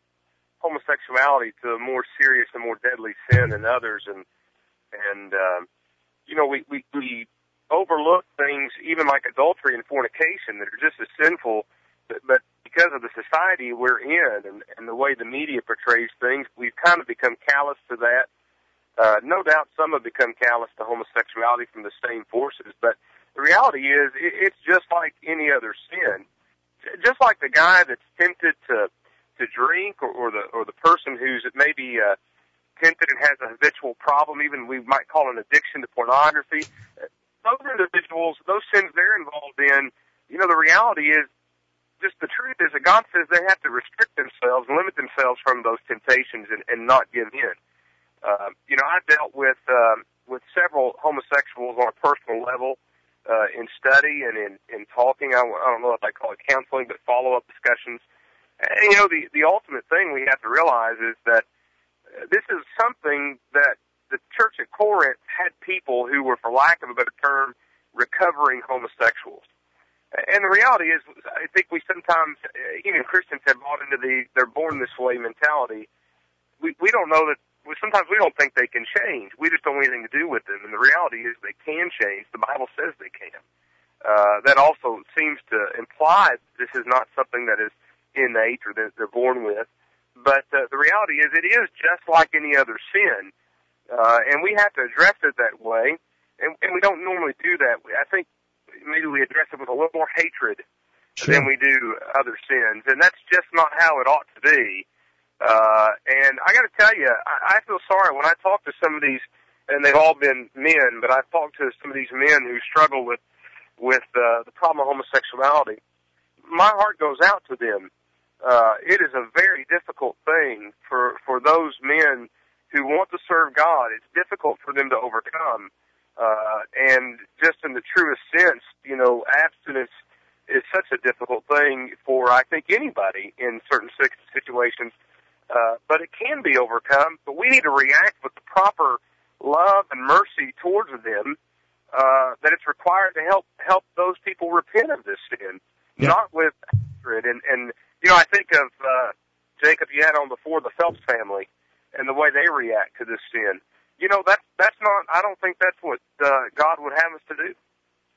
homosexuality to a more serious and more deadly sin than others, and and um, you know we we we overlook things even like adultery and fornication that are just as sinful, but, but because of the society we're in and, and the way the media portrays things, we've kind of become callous to that. Uh, no doubt some have become callous to homosexuality from the same forces, but the reality is it, it's just like any other sin. Just like the guy that's tempted to to drink, or, or the or the person who's maybe uh, tempted and has a habitual problem, even we might call an addiction to pornography those individuals, those sins they're involved in, you know, the reality is just the truth is that God says they have to restrict themselves, limit themselves from those temptations, and, and not give in. Uh, you know, I dealt with um, with several homosexuals on a personal level uh, in study and in in talking. I, I don't know if I call it counseling, but follow up discussions. And you know, the the ultimate thing we have to realize is that uh, this is something that the church at Corinth had people who were, for lack of a better term, recovering homosexuals. And the reality is, I think we sometimes, even Christians have bought into the "they're born this way" mentality. We we don't know that. Sometimes we don't think they can change. We just don't want anything to do with them. And the reality is, they can change. The Bible says they can. Uh, that also seems to imply this is not something that is innate or that they're born with. But uh, the reality is, it is just like any other sin uh, and we have to address it that way, and, and we don't normally do that. I think maybe we address it with a little more hatred sure. than we do other sins, and that's just not how it ought to be. Uh, and I got to tell you, I, I feel sorry when I talk to some of these, and they've all been men, but I've talked to some of these men who struggle with with uh, the problem of homosexuality. My heart goes out to them. Uh, it is a very difficult thing for for those men who want to serve God, it's difficult for them to overcome. Uh, and just in the truest sense, you know, abstinence is such a difficult thing for, I think, anybody in certain situations. Uh, but it can be overcome, but we need to react with the proper love and mercy towards them, uh, that it's required to help, help those people repent of this sin. Yeah. not with hatred. And and you know, I think of uh, Jacob you had on before the Phelps family and the way they react to this sin. You know, that's that's not. I don't think that's what uh, God would have us to do.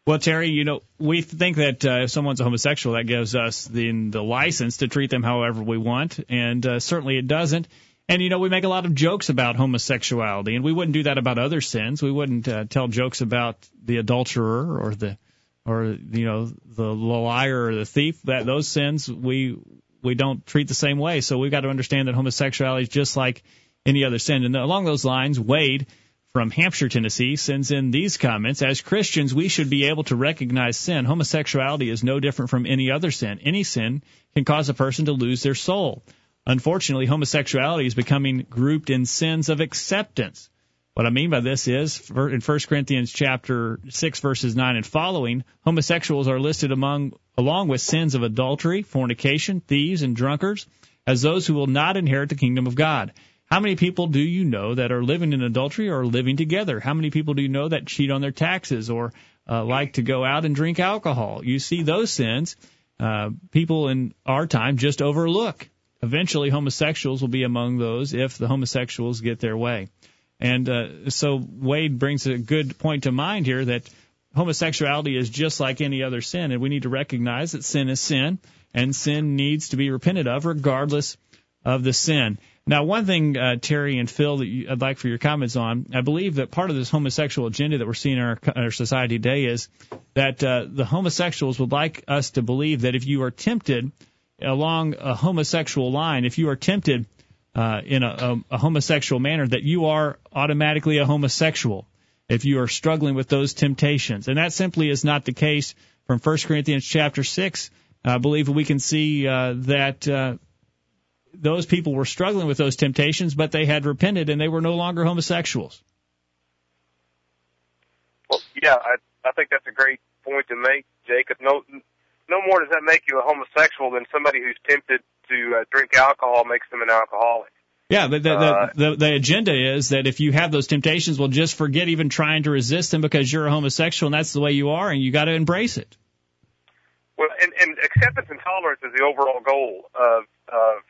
Well, Terry, you know, we think that uh, if someone's a homosexual, that gives us the, the license to treat them however we want, and uh, certainly it doesn't. And you know, we make a lot of jokes about homosexuality, and we wouldn't do that about other sins. We wouldn't uh, tell jokes about the adulterer or the, or you know, the liar or the thief. That those sins we we don't treat the same way. So we've got to understand that homosexuality is just like any other sin. And along those lines, Wade from Hampshire, Tennessee, sends in these comments. As Christians, we should be able to recognize sin. Homosexuality is no different from any other sin. Any sin can cause a person to lose their soul. Unfortunately, homosexuality is becoming grouped in sins of acceptance. What I mean by this is, in 1 Corinthians chapter 6 verses 9 and following, homosexuals are listed among, along with sins of adultery, fornication, thieves, and drunkards, as those who will not inherit the kingdom of God. How many people do you know that are living in adultery or living together? How many people do you know that cheat on their taxes or uh, like to go out and drink alcohol? You see those sins, uh, people in our time just overlook. Eventually, homosexuals will be among those if the homosexuals get their way. And uh, so Wade brings a good point to mind here that homosexuality is just like any other sin, and we need to recognize that sin is sin, and sin needs to be repented of regardless of the sin. Now, one thing, uh, Terry and Phil, that you, I'd like for your comments on, I believe that part of this homosexual agenda that we're seeing in our, our society today is that uh, the homosexuals would like us to believe that if you are tempted along a homosexual line, if you are tempted uh, in a, a, a homosexual manner, that you are automatically a homosexual if you are struggling with those temptations. And that simply is not the case from 1 Corinthians chapter 6. I believe we can see uh, that uh, those people were struggling with those temptations, but they had repented and they were no longer homosexuals. Well, yeah, I I think that's a great point to make, Jacob. No, no more does that make you a homosexual than somebody who's tempted to uh, drink alcohol makes them an alcoholic. Yeah, but the, Uh, the, the, the agenda is that if you have those temptations, well, just forget even trying to resist them because you're a homosexual and that's the way you are, and you got to embrace it. Well, and, and acceptance and tolerance is the overall goal of of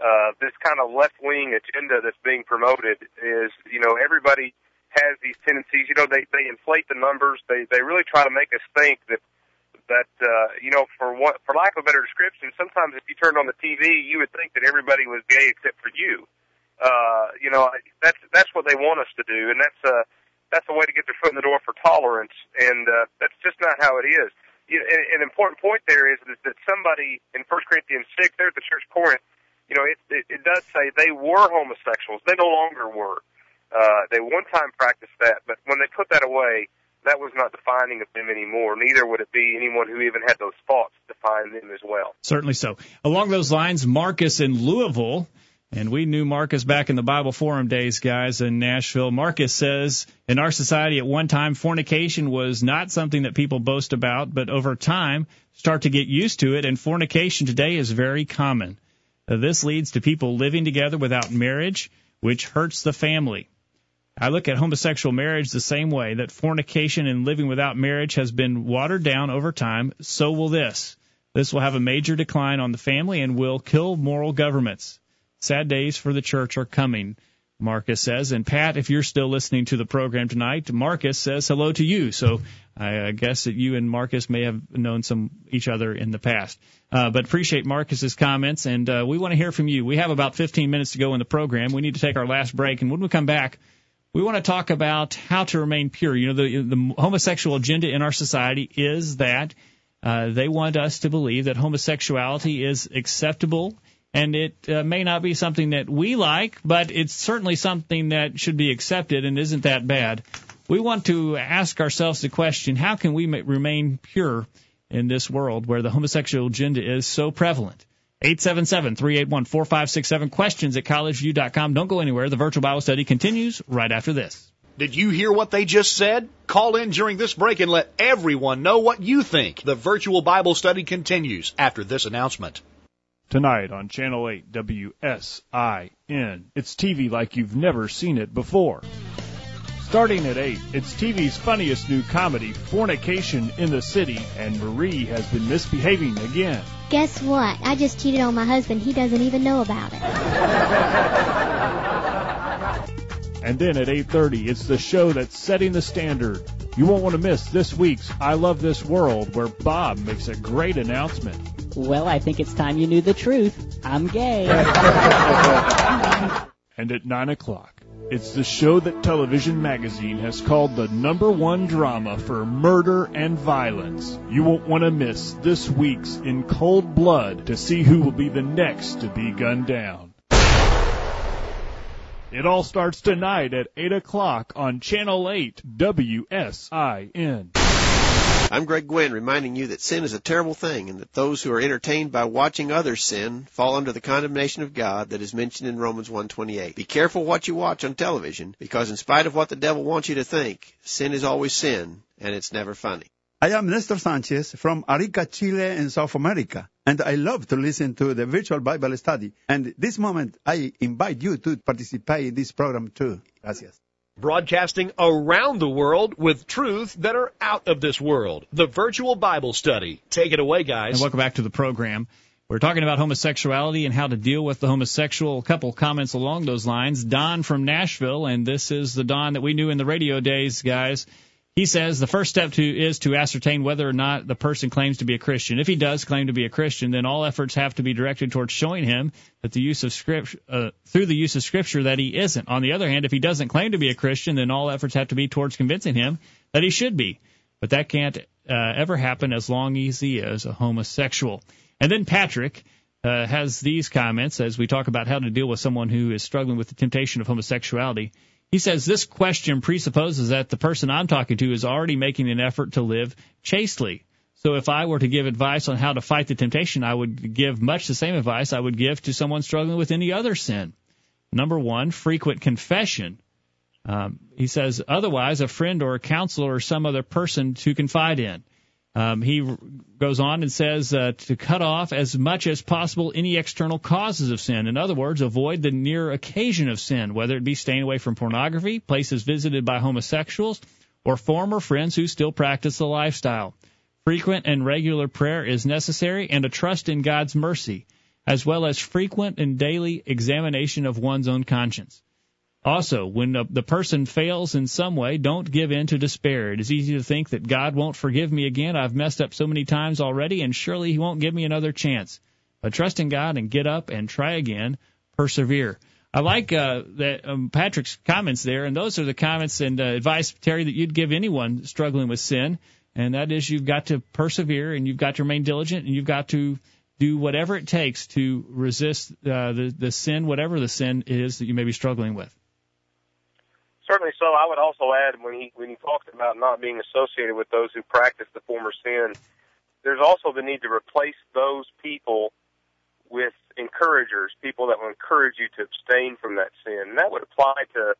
uh, this kind of left wing agenda that's being promoted. Is you know everybody has these tendencies. You know they they inflate the numbers. They they really try to make us think that that uh, you know for what for lack of a better description, sometimes if you turned on the TV, you would think that everybody was gay except for you. Uh, you know that's that's what they want us to do, and that's uh that's a way to get their foot in the door for tolerance, and uh, that's just not how it is. You know, an, an important point there is, is that somebody in 1 Corinthians 6, there at the church Corinth, you know, it, it, it does say they were homosexuals. They no longer were. Uh, they one time practiced that, but when they put that away, that was not defining of them anymore. Neither would it be anyone who even had those thoughts define them as well. Certainly so. Along those lines, Marcus in Louisville, and we knew Marcus back in the Bible Forum days, guys, in Nashville. Marcus says, in our society at one time, fornication was not something that people boast about, but over time start to get used to it, and fornication today is very common. Uh, this leads to people living together without marriage, which hurts the family. I look at homosexual marriage the same way that fornication and living without marriage has been watered down over time, so will this. This will have a major decline on the family and will kill moral governments. Sad days for the church are coming, Marcus says. And Pat, if you're still listening to the program tonight, Marcus says hello to you. So I guess that you and Marcus may have known some each other in the past. Uh, but appreciate Marcus's comments, and uh, we want to hear from you. We have about 15 minutes to go in the program. We need to take our last break, and when we come back, we want to talk about how to remain pure. You know, the, the homosexual agenda in our society is that uh, they want us to believe that homosexuality is acceptable, and it uh, may not be something that we like, but it's certainly something that should be accepted and isn't that bad. We want to ask ourselves the question: How can we remain pure in this world where the homosexual agenda is so prevalent? 877-381-4567. Questions at collegeview.com. Don't go anywhere. The virtual Bible study continues right after this. Did you hear what they just said? Call in during this break and let everyone know what you think. The virtual Bible study continues after this announcement. Tonight on Channel 8 WSIN. It's TV like you've never seen it before. Starting at 8, it's TV's funniest new comedy, Fornication in the City, and Marie has been misbehaving again. Guess what? I just cheated on my husband. He doesn't even know about it. And then at 8:30, it's the show that's setting the standard. You won't want to miss this week's I Love This World where Bob makes a great announcement. Well, I think it's time you knew the truth. I'm gay. And at 9 o'clock, it's the show that Television Magazine has called the number one drama for murder and violence. You won't want to miss this week's In Cold Blood to see who will be the next to be gunned down. It all starts tonight at 8 o'clock on Channel 8 WSIN. I'm Greg Gwynn, reminding you that sin is a terrible thing and that those who are entertained by watching others sin fall under the condemnation of God that is mentioned in Romans 1:28. Be careful what you watch on television because in spite of what the devil wants you to think, sin is always sin and it's never funny. I am Nestor Sanchez from Arica, Chile in South America, and I love to listen to the virtual Bible study. And this moment, I invite you to participate in this program too. Gracias. Broadcasting around the world with truths that are out of this world. The virtual Bible study. Take it away, guys. And welcome back to the program. We're talking about homosexuality and how to deal with the homosexual. A couple comments along those lines. Don from Nashville, and this is the Don that we knew in the radio days, guys. He says the first step to is to ascertain whether or not the person claims to be a Christian. If he does claim to be a Christian, then all efforts have to be directed towards showing him that the use of scripture uh, through the use of scripture that he isn't. On the other hand, if he doesn't claim to be a Christian, then all efforts have to be towards convincing him that he should be. But that can't uh, ever happen as long as he is a homosexual. And then Patrick uh, has these comments as we talk about how to deal with someone who is struggling with the temptation of homosexuality. He says this question presupposes that the person I'm talking to is already making an effort to live chastely. So if I were to give advice on how to fight the temptation, I would give much the same advice I would give to someone struggling with any other sin. Number one, frequent confession. Um, he says, otherwise, a friend or a counselor or some other person to confide in. Um, he goes on and says uh, to cut off as much as possible any external causes of sin. In other words, avoid the near occasion of sin, whether it be staying away from pornography, places visited by homosexuals, or former friends who still practice the lifestyle. Frequent and regular prayer is necessary and a trust in God's mercy, as well as frequent and daily examination of one's own conscience. Also, when the person fails in some way, don't give in to despair. It is easy to think that God won't forgive me again. I've messed up so many times already, and surely He won't give me another chance. But trust in God and get up and try again. Persevere. I like uh, that um, Patrick's comments there, and those are the comments and uh, advice, Terry, that you'd give anyone struggling with sin, and that is you've got to persevere and you've got to remain diligent and you've got to do whatever it takes to resist uh, the the sin, whatever the sin is that you may be struggling with. Certainly so. I would also add when he when he talks about not being associated with those who practice the former sin, there's also the need to replace those people with encouragers, people that will encourage you to abstain from that sin. And that would apply to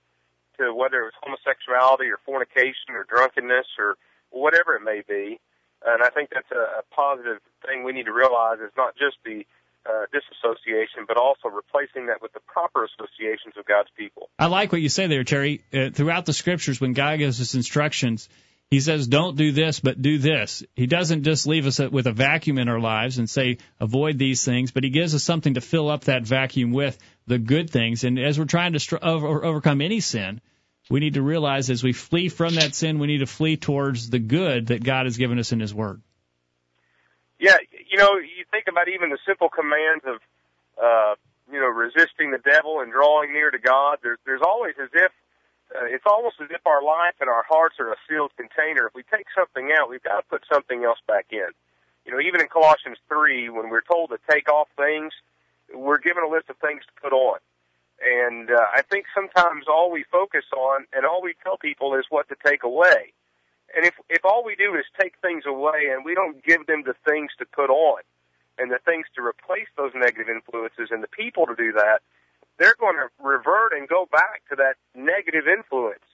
to whether it's homosexuality or fornication or drunkenness or whatever it may be. And I think that's a, a positive thing we need to realize is not just the uh, disassociation, but also replacing that with the proper associations of God's people. I like what you say there, Terry. Uh, throughout the scriptures, when God gives us instructions, He says, "Don't do this, but do this." He doesn't just leave us with a vacuum in our lives and say, "Avoid these things," but He gives us something to fill up that vacuum with the good things. And as we're trying to str- over- overcome any sin, we need to realize as we flee from that sin, we need to flee towards the good that God has given us in His Word. Yeah, you know, you think about even the simple commands of, uh, you know, resisting the devil and drawing near to God. There's, there's always as if, uh, it's almost as if our life and our hearts are a sealed container. If we take something out, we've got to put something else back in. You know, even in Colossians 3, when we're told to take off things, we're given a list of things to put on. And uh, I think sometimes all we focus on and all we tell people is what to take away. And if if all we do is take things away and we don't give them the things to put on and the things to replace those negative influences and the people to do that, they're going to revert and go back to that negative influence.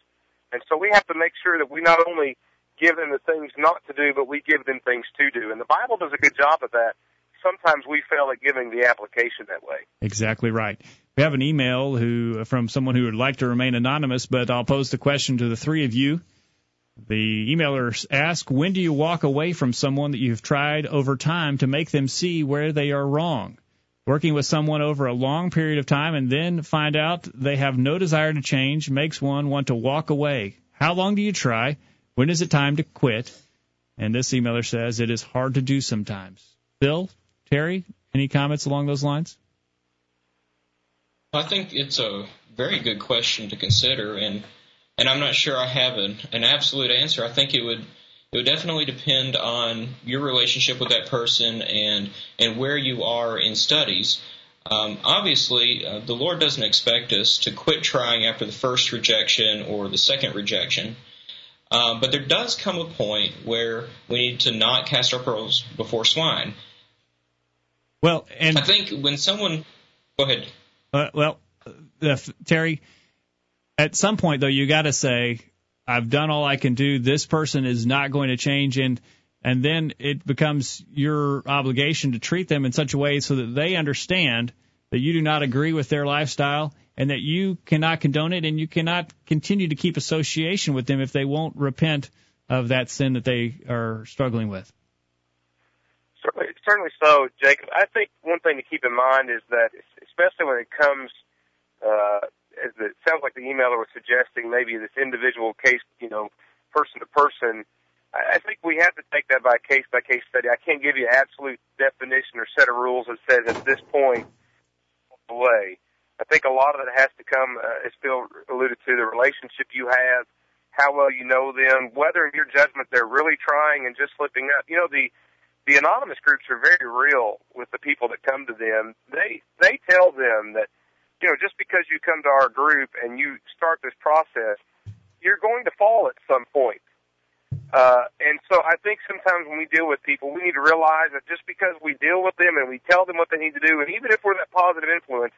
And so we have to make sure that we not only give them the things not to do, but we give them things to do. And the Bible does a good job of that. Sometimes we fail at giving the application that way. Exactly right. We have an email who from someone who would like to remain anonymous, but I'll pose the question to the three of you. The emailer asks, when do you walk away from someone that you've tried over time to make them see where they are wrong? Working with someone over a long period of time and then find out they have no desire to change makes one want to walk away. How long do you try? When is it time to quit? And this emailer says it is hard to do sometimes. Bill, Terry, any comments along those lines? I think it's a very good question to consider, and and I'm not sure I have an, an absolute answer. I think it would it would definitely depend on your relationship with that person and and where you are in studies. Um, obviously, uh, the Lord doesn't expect us to quit trying after the first rejection or the second rejection. Um, but there does come a point where we need to not cast our pearls before swine. Well, and I think when someone, go ahead. Uh, well, uh, Terry, at some point though, you got to say, "I've done all I can do. This person is not going to change," and and then it becomes your obligation to treat them in such a way so that they understand that you do not agree with their lifestyle and that you cannot condone it and you cannot continue to keep association with them if they won't repent of that sin that they are struggling with. Certainly, certainly so, Jacob. I think one thing to keep in mind is that, especially when it comes, uh, as it sounds like the emailer was suggesting, maybe this individual case, you know, person to person. I think we have to take that by case by case study. I can't give you an absolute definition or set of rules that says at this point away. I think a lot of it has to come, uh, as Phil alluded to, the relationship you have, how well you know them, whether in your judgment they're really trying and just slipping up. You know, the the anonymous groups are very real with the people that come to them. They they tell them that, you know, just because you come to our group and you start this process, you're going to fall at some point. Uh, and so I think sometimes when we deal with people, we need to realize that just because we deal with them and we tell them what they need to do, and even if we're that positive influence,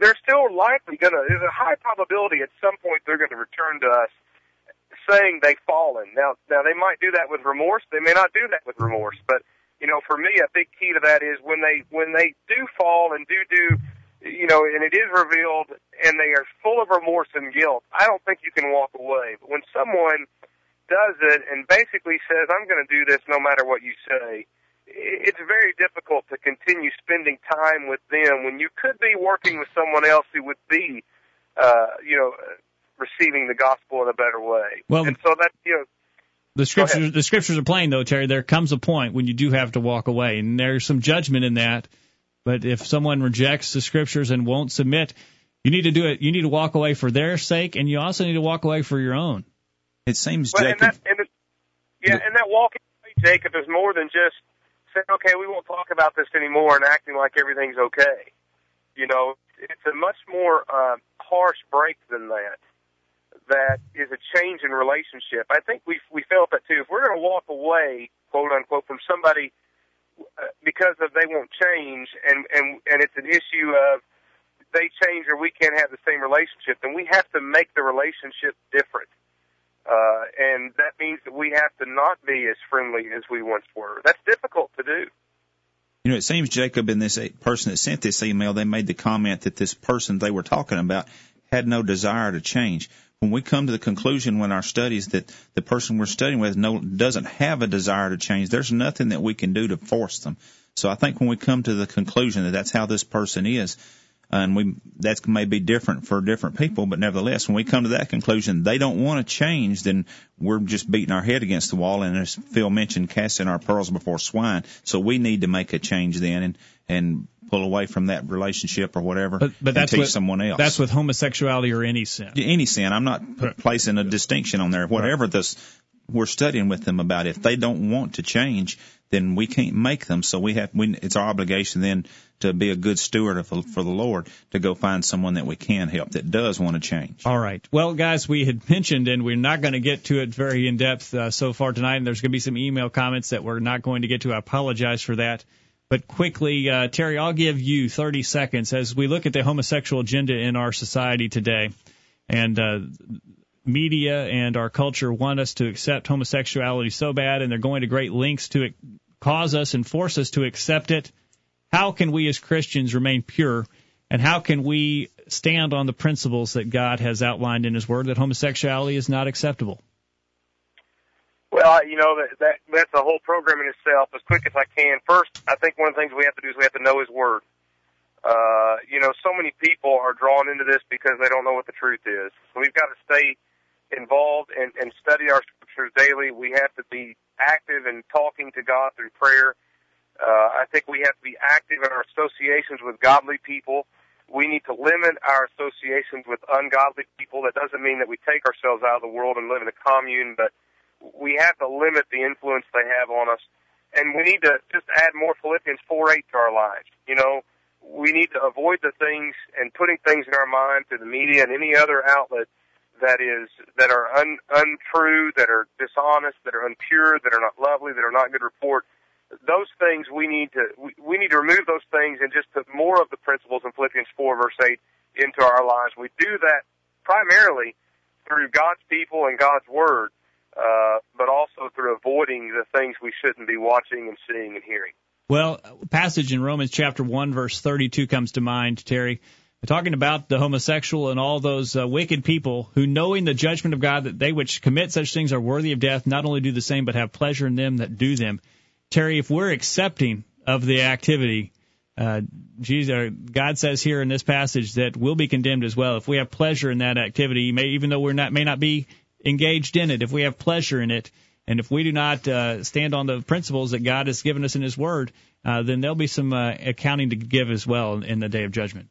they're still likely going to, there's a high probability at some point they're going to return to us saying they've fallen. Now, now they might do that with remorse. They may not do that with remorse, but you know, for me, a big key to that is when they, when they do fall and do do, you know, and it is revealed and they are full of remorse and guilt, I don't think you can walk away. But when someone does it and basically says, I'm going to do this no matter what you say, it's very difficult to continue spending time with them when you could be working with someone else who would be, uh, you know, receiving the gospel in a better way. Well, and so that you know. The scriptures, the scriptures are plain though, Terry. There comes a point when you do have to walk away, and there's some judgment in that. But if someone rejects the scriptures and won't submit, you need to do it. You need to walk away for their sake, and you also need to walk away for your own. It seems, well, Jacob. And that, and the, yeah, and that walking away, Jacob, is more than just saying, okay, we won't talk about this anymore and acting like everything's okay. You know, it's a much more uh, harsh break than that. That is a change in relationship. I think we we felt that too. If we're going to walk away, quote unquote, from somebody because of they won't change, and and and it's an issue of they change or we can't have the same relationship, then we have to make the relationship different. Uh, and that means that we have to not be as friendly as we once were. That's difficult to do. You know, it seems Jacob and this person that sent this email, they made the comment that this person they were talking about had no desire to change. When we come to the conclusion when our studies that the person we're studying with no doesn't have a desire to change, there's nothing that we can do to force them. So I think when we come to the conclusion that that's how this person is, and we that may be different for different people, but nevertheless, when we come to that conclusion, they don't want to change, then we're just beating our head against the wall. And as Phil mentioned, casting our pearls before swine. So we need to make a change then and and pull away from that relationship or whatever but, but that's and teach with, someone else. That's with homosexuality or any sin. Any sin. I'm not placing a distinction on there. Whatever this we're studying with them about, if they don't want to change, then we can't make them. So we have, we, it's our obligation then to be a good steward of, for the Lord to go find someone that we can help that does want to change. All right. Well, guys, we had mentioned, and we're not going to get to it very in depth uh, so far tonight, and there's going to be some email comments that we're not going to get to. I apologize for that. But quickly, uh, Terry, I'll give you 30 seconds as we look at the homosexual agenda in our society today. And uh, media and our culture want us to accept homosexuality so bad, and they're going to great lengths to cause us and force us to accept it. How can we as Christians remain pure And how can we stand on the principles that God has outlined in His Word that homosexuality is not acceptable? Well, you know that, that that's a whole program in itself. As quick as I can. First, I think one of the things we have to do is we have to know His Word. Uh, you know, so many people are drawn into this because they don't know what the truth is. So we've got to stay involved and, and study our scriptures daily. We have to be active in talking to God through prayer. Uh, I think we have to be active in our associations with godly people. We need to limit our associations with ungodly people. That doesn't mean that we take ourselves out of the world and live in a commune, but we have to limit the influence they have on us. And we need to just add more Philippians 4 8 to our lives. You know, we need to avoid the things and putting things in our mind through the media and any other outlet that is that are un, untrue, that are dishonest, that are impure, that are not lovely, that are not good report those things we need to we, we need to remove those things and just put more of the principles in Philippians 4 verse 8 into our lives. We do that primarily through God's people and God's word, uh, but also through avoiding the things we shouldn't be watching and seeing and hearing. Well, passage in Romans chapter 1 verse 32 comes to mind, Terry. Talking about the homosexual and all those uh, wicked people who, knowing the judgment of God, that they which commit such things are worthy of death, not only do the same, but have pleasure in them that do them. Terry, if we're accepting of the activity, uh, Jesus, uh, God says here in this passage that we'll be condemned as well if we have pleasure in that activity, may, even though we're not may not be engaged in it. If we have pleasure in it, and if we do not uh, stand on the principles that God has given us in His Word, uh, then there'll be some uh, accounting to give as well in the day of judgment.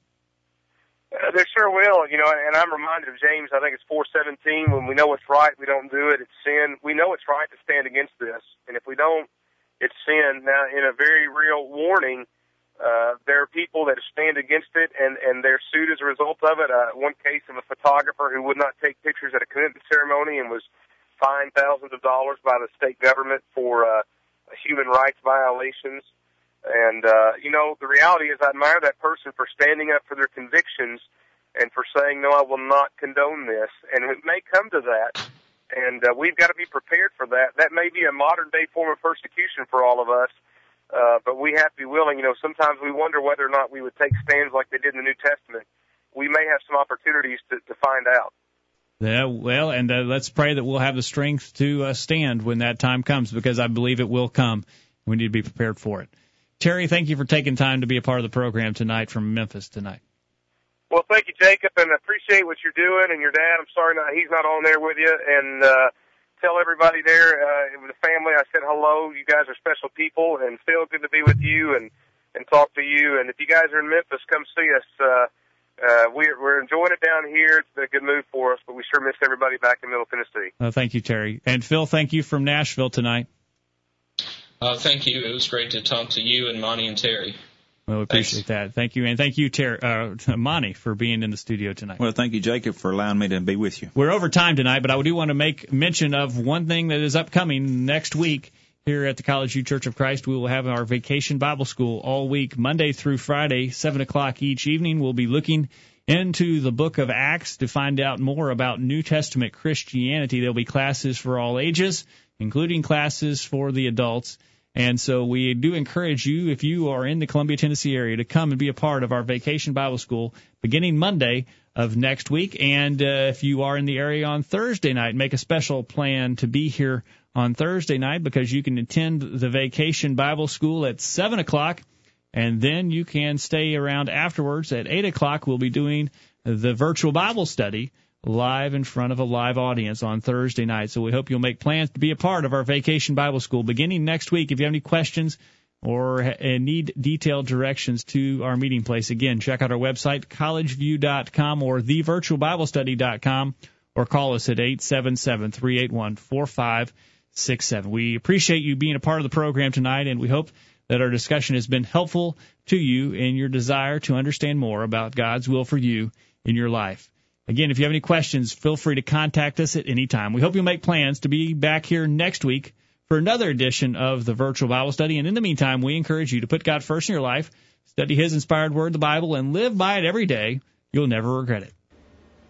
Uh, there sure will, you know, and I'm reminded of James. I think it's 4:17. When we know what's right, we don't do it. It's sin. We know it's right to stand against this, and if we don't, it's sin. Now, in a very real warning, uh, there are people that stand against it and, and they're sued as a result of it. Uh, one case of a photographer who would not take pictures at a commitment ceremony and was fined thousands of dollars by the state government for, uh, human rights violations. And, uh, you know, the reality is I admire that person for standing up for their convictions and for saying, no, I will not condone this. And it may come to that and uh, we've got to be prepared for that. That may be a modern day form of persecution for all of us, uh, but we have to be willing. You know, sometimes we wonder whether or not we would take stands like they did in the New Testament. We may have some opportunities to, to find out. Yeah, well, and uh, let's pray that we'll have the strength to uh, stand when that time comes, because I believe it will come. We need to be prepared for it. Terry, thank you for taking time to be a part of the program tonight from Memphis tonight. Well, thank you, Jacob, and I appreciate what you're doing. And your dad, I'm sorry not, he's not on there with you. And uh, tell everybody there, uh, with the family, I said hello. You guys are special people, and Phil, good to be with you and and talk to you. And if you guys are in Memphis, come see us. Uh, uh, we're, we're enjoying it down here. It's been a good move for us, but we sure miss everybody back in Middle Tennessee. Uh, thank you, Terry. And Phil, thank you from Nashville tonight. Uh, thank you. It was great to talk to you and Monty and Terry. Well, we appreciate Thanks. that. Thank you, and thank you, Ter- uh, Monty, for being in the studio tonight. Well, thank you, Jacob, for allowing me to be with you. We're over time tonight, but I do want to make mention of one thing that is upcoming next week here at the College View Church of Christ. We will have our vacation Bible school all week, Monday through Friday, 7 o'clock each evening. We'll be looking into the book of Acts to find out more about New Testament Christianity. There'll be classes for all ages, including classes for the adults. And so we do encourage you, if you are in the Columbia, Tennessee area, to come and be a part of our Vacation Bible School beginning Monday of next week. And uh, if you are in the area on Thursday night, make a special plan to be here on Thursday night because you can attend the Vacation Bible School at 7 o'clock. And then you can stay around afterwards. At 8 o'clock, we'll be doing the virtual Bible study live in front of a live audience on Thursday night. So we hope you'll make plans to be a part of our Vacation Bible School beginning next week. If you have any questions or uh, need detailed directions to our meeting place, again, check out our website, collegeview.com or thevirtualbiblestudy.com or call us at 877-381-4567. We appreciate you being a part of the program tonight and we hope that our discussion has been helpful to you in your desire to understand more about God's will for you in your life. Again, if you have any questions, feel free to contact us at any time. We hope you'll make plans to be back here next week for another edition of the virtual Bible study. And in the meantime, we encourage you to put God first in your life, study His inspired word, the Bible, and live by it every day. You'll never regret it.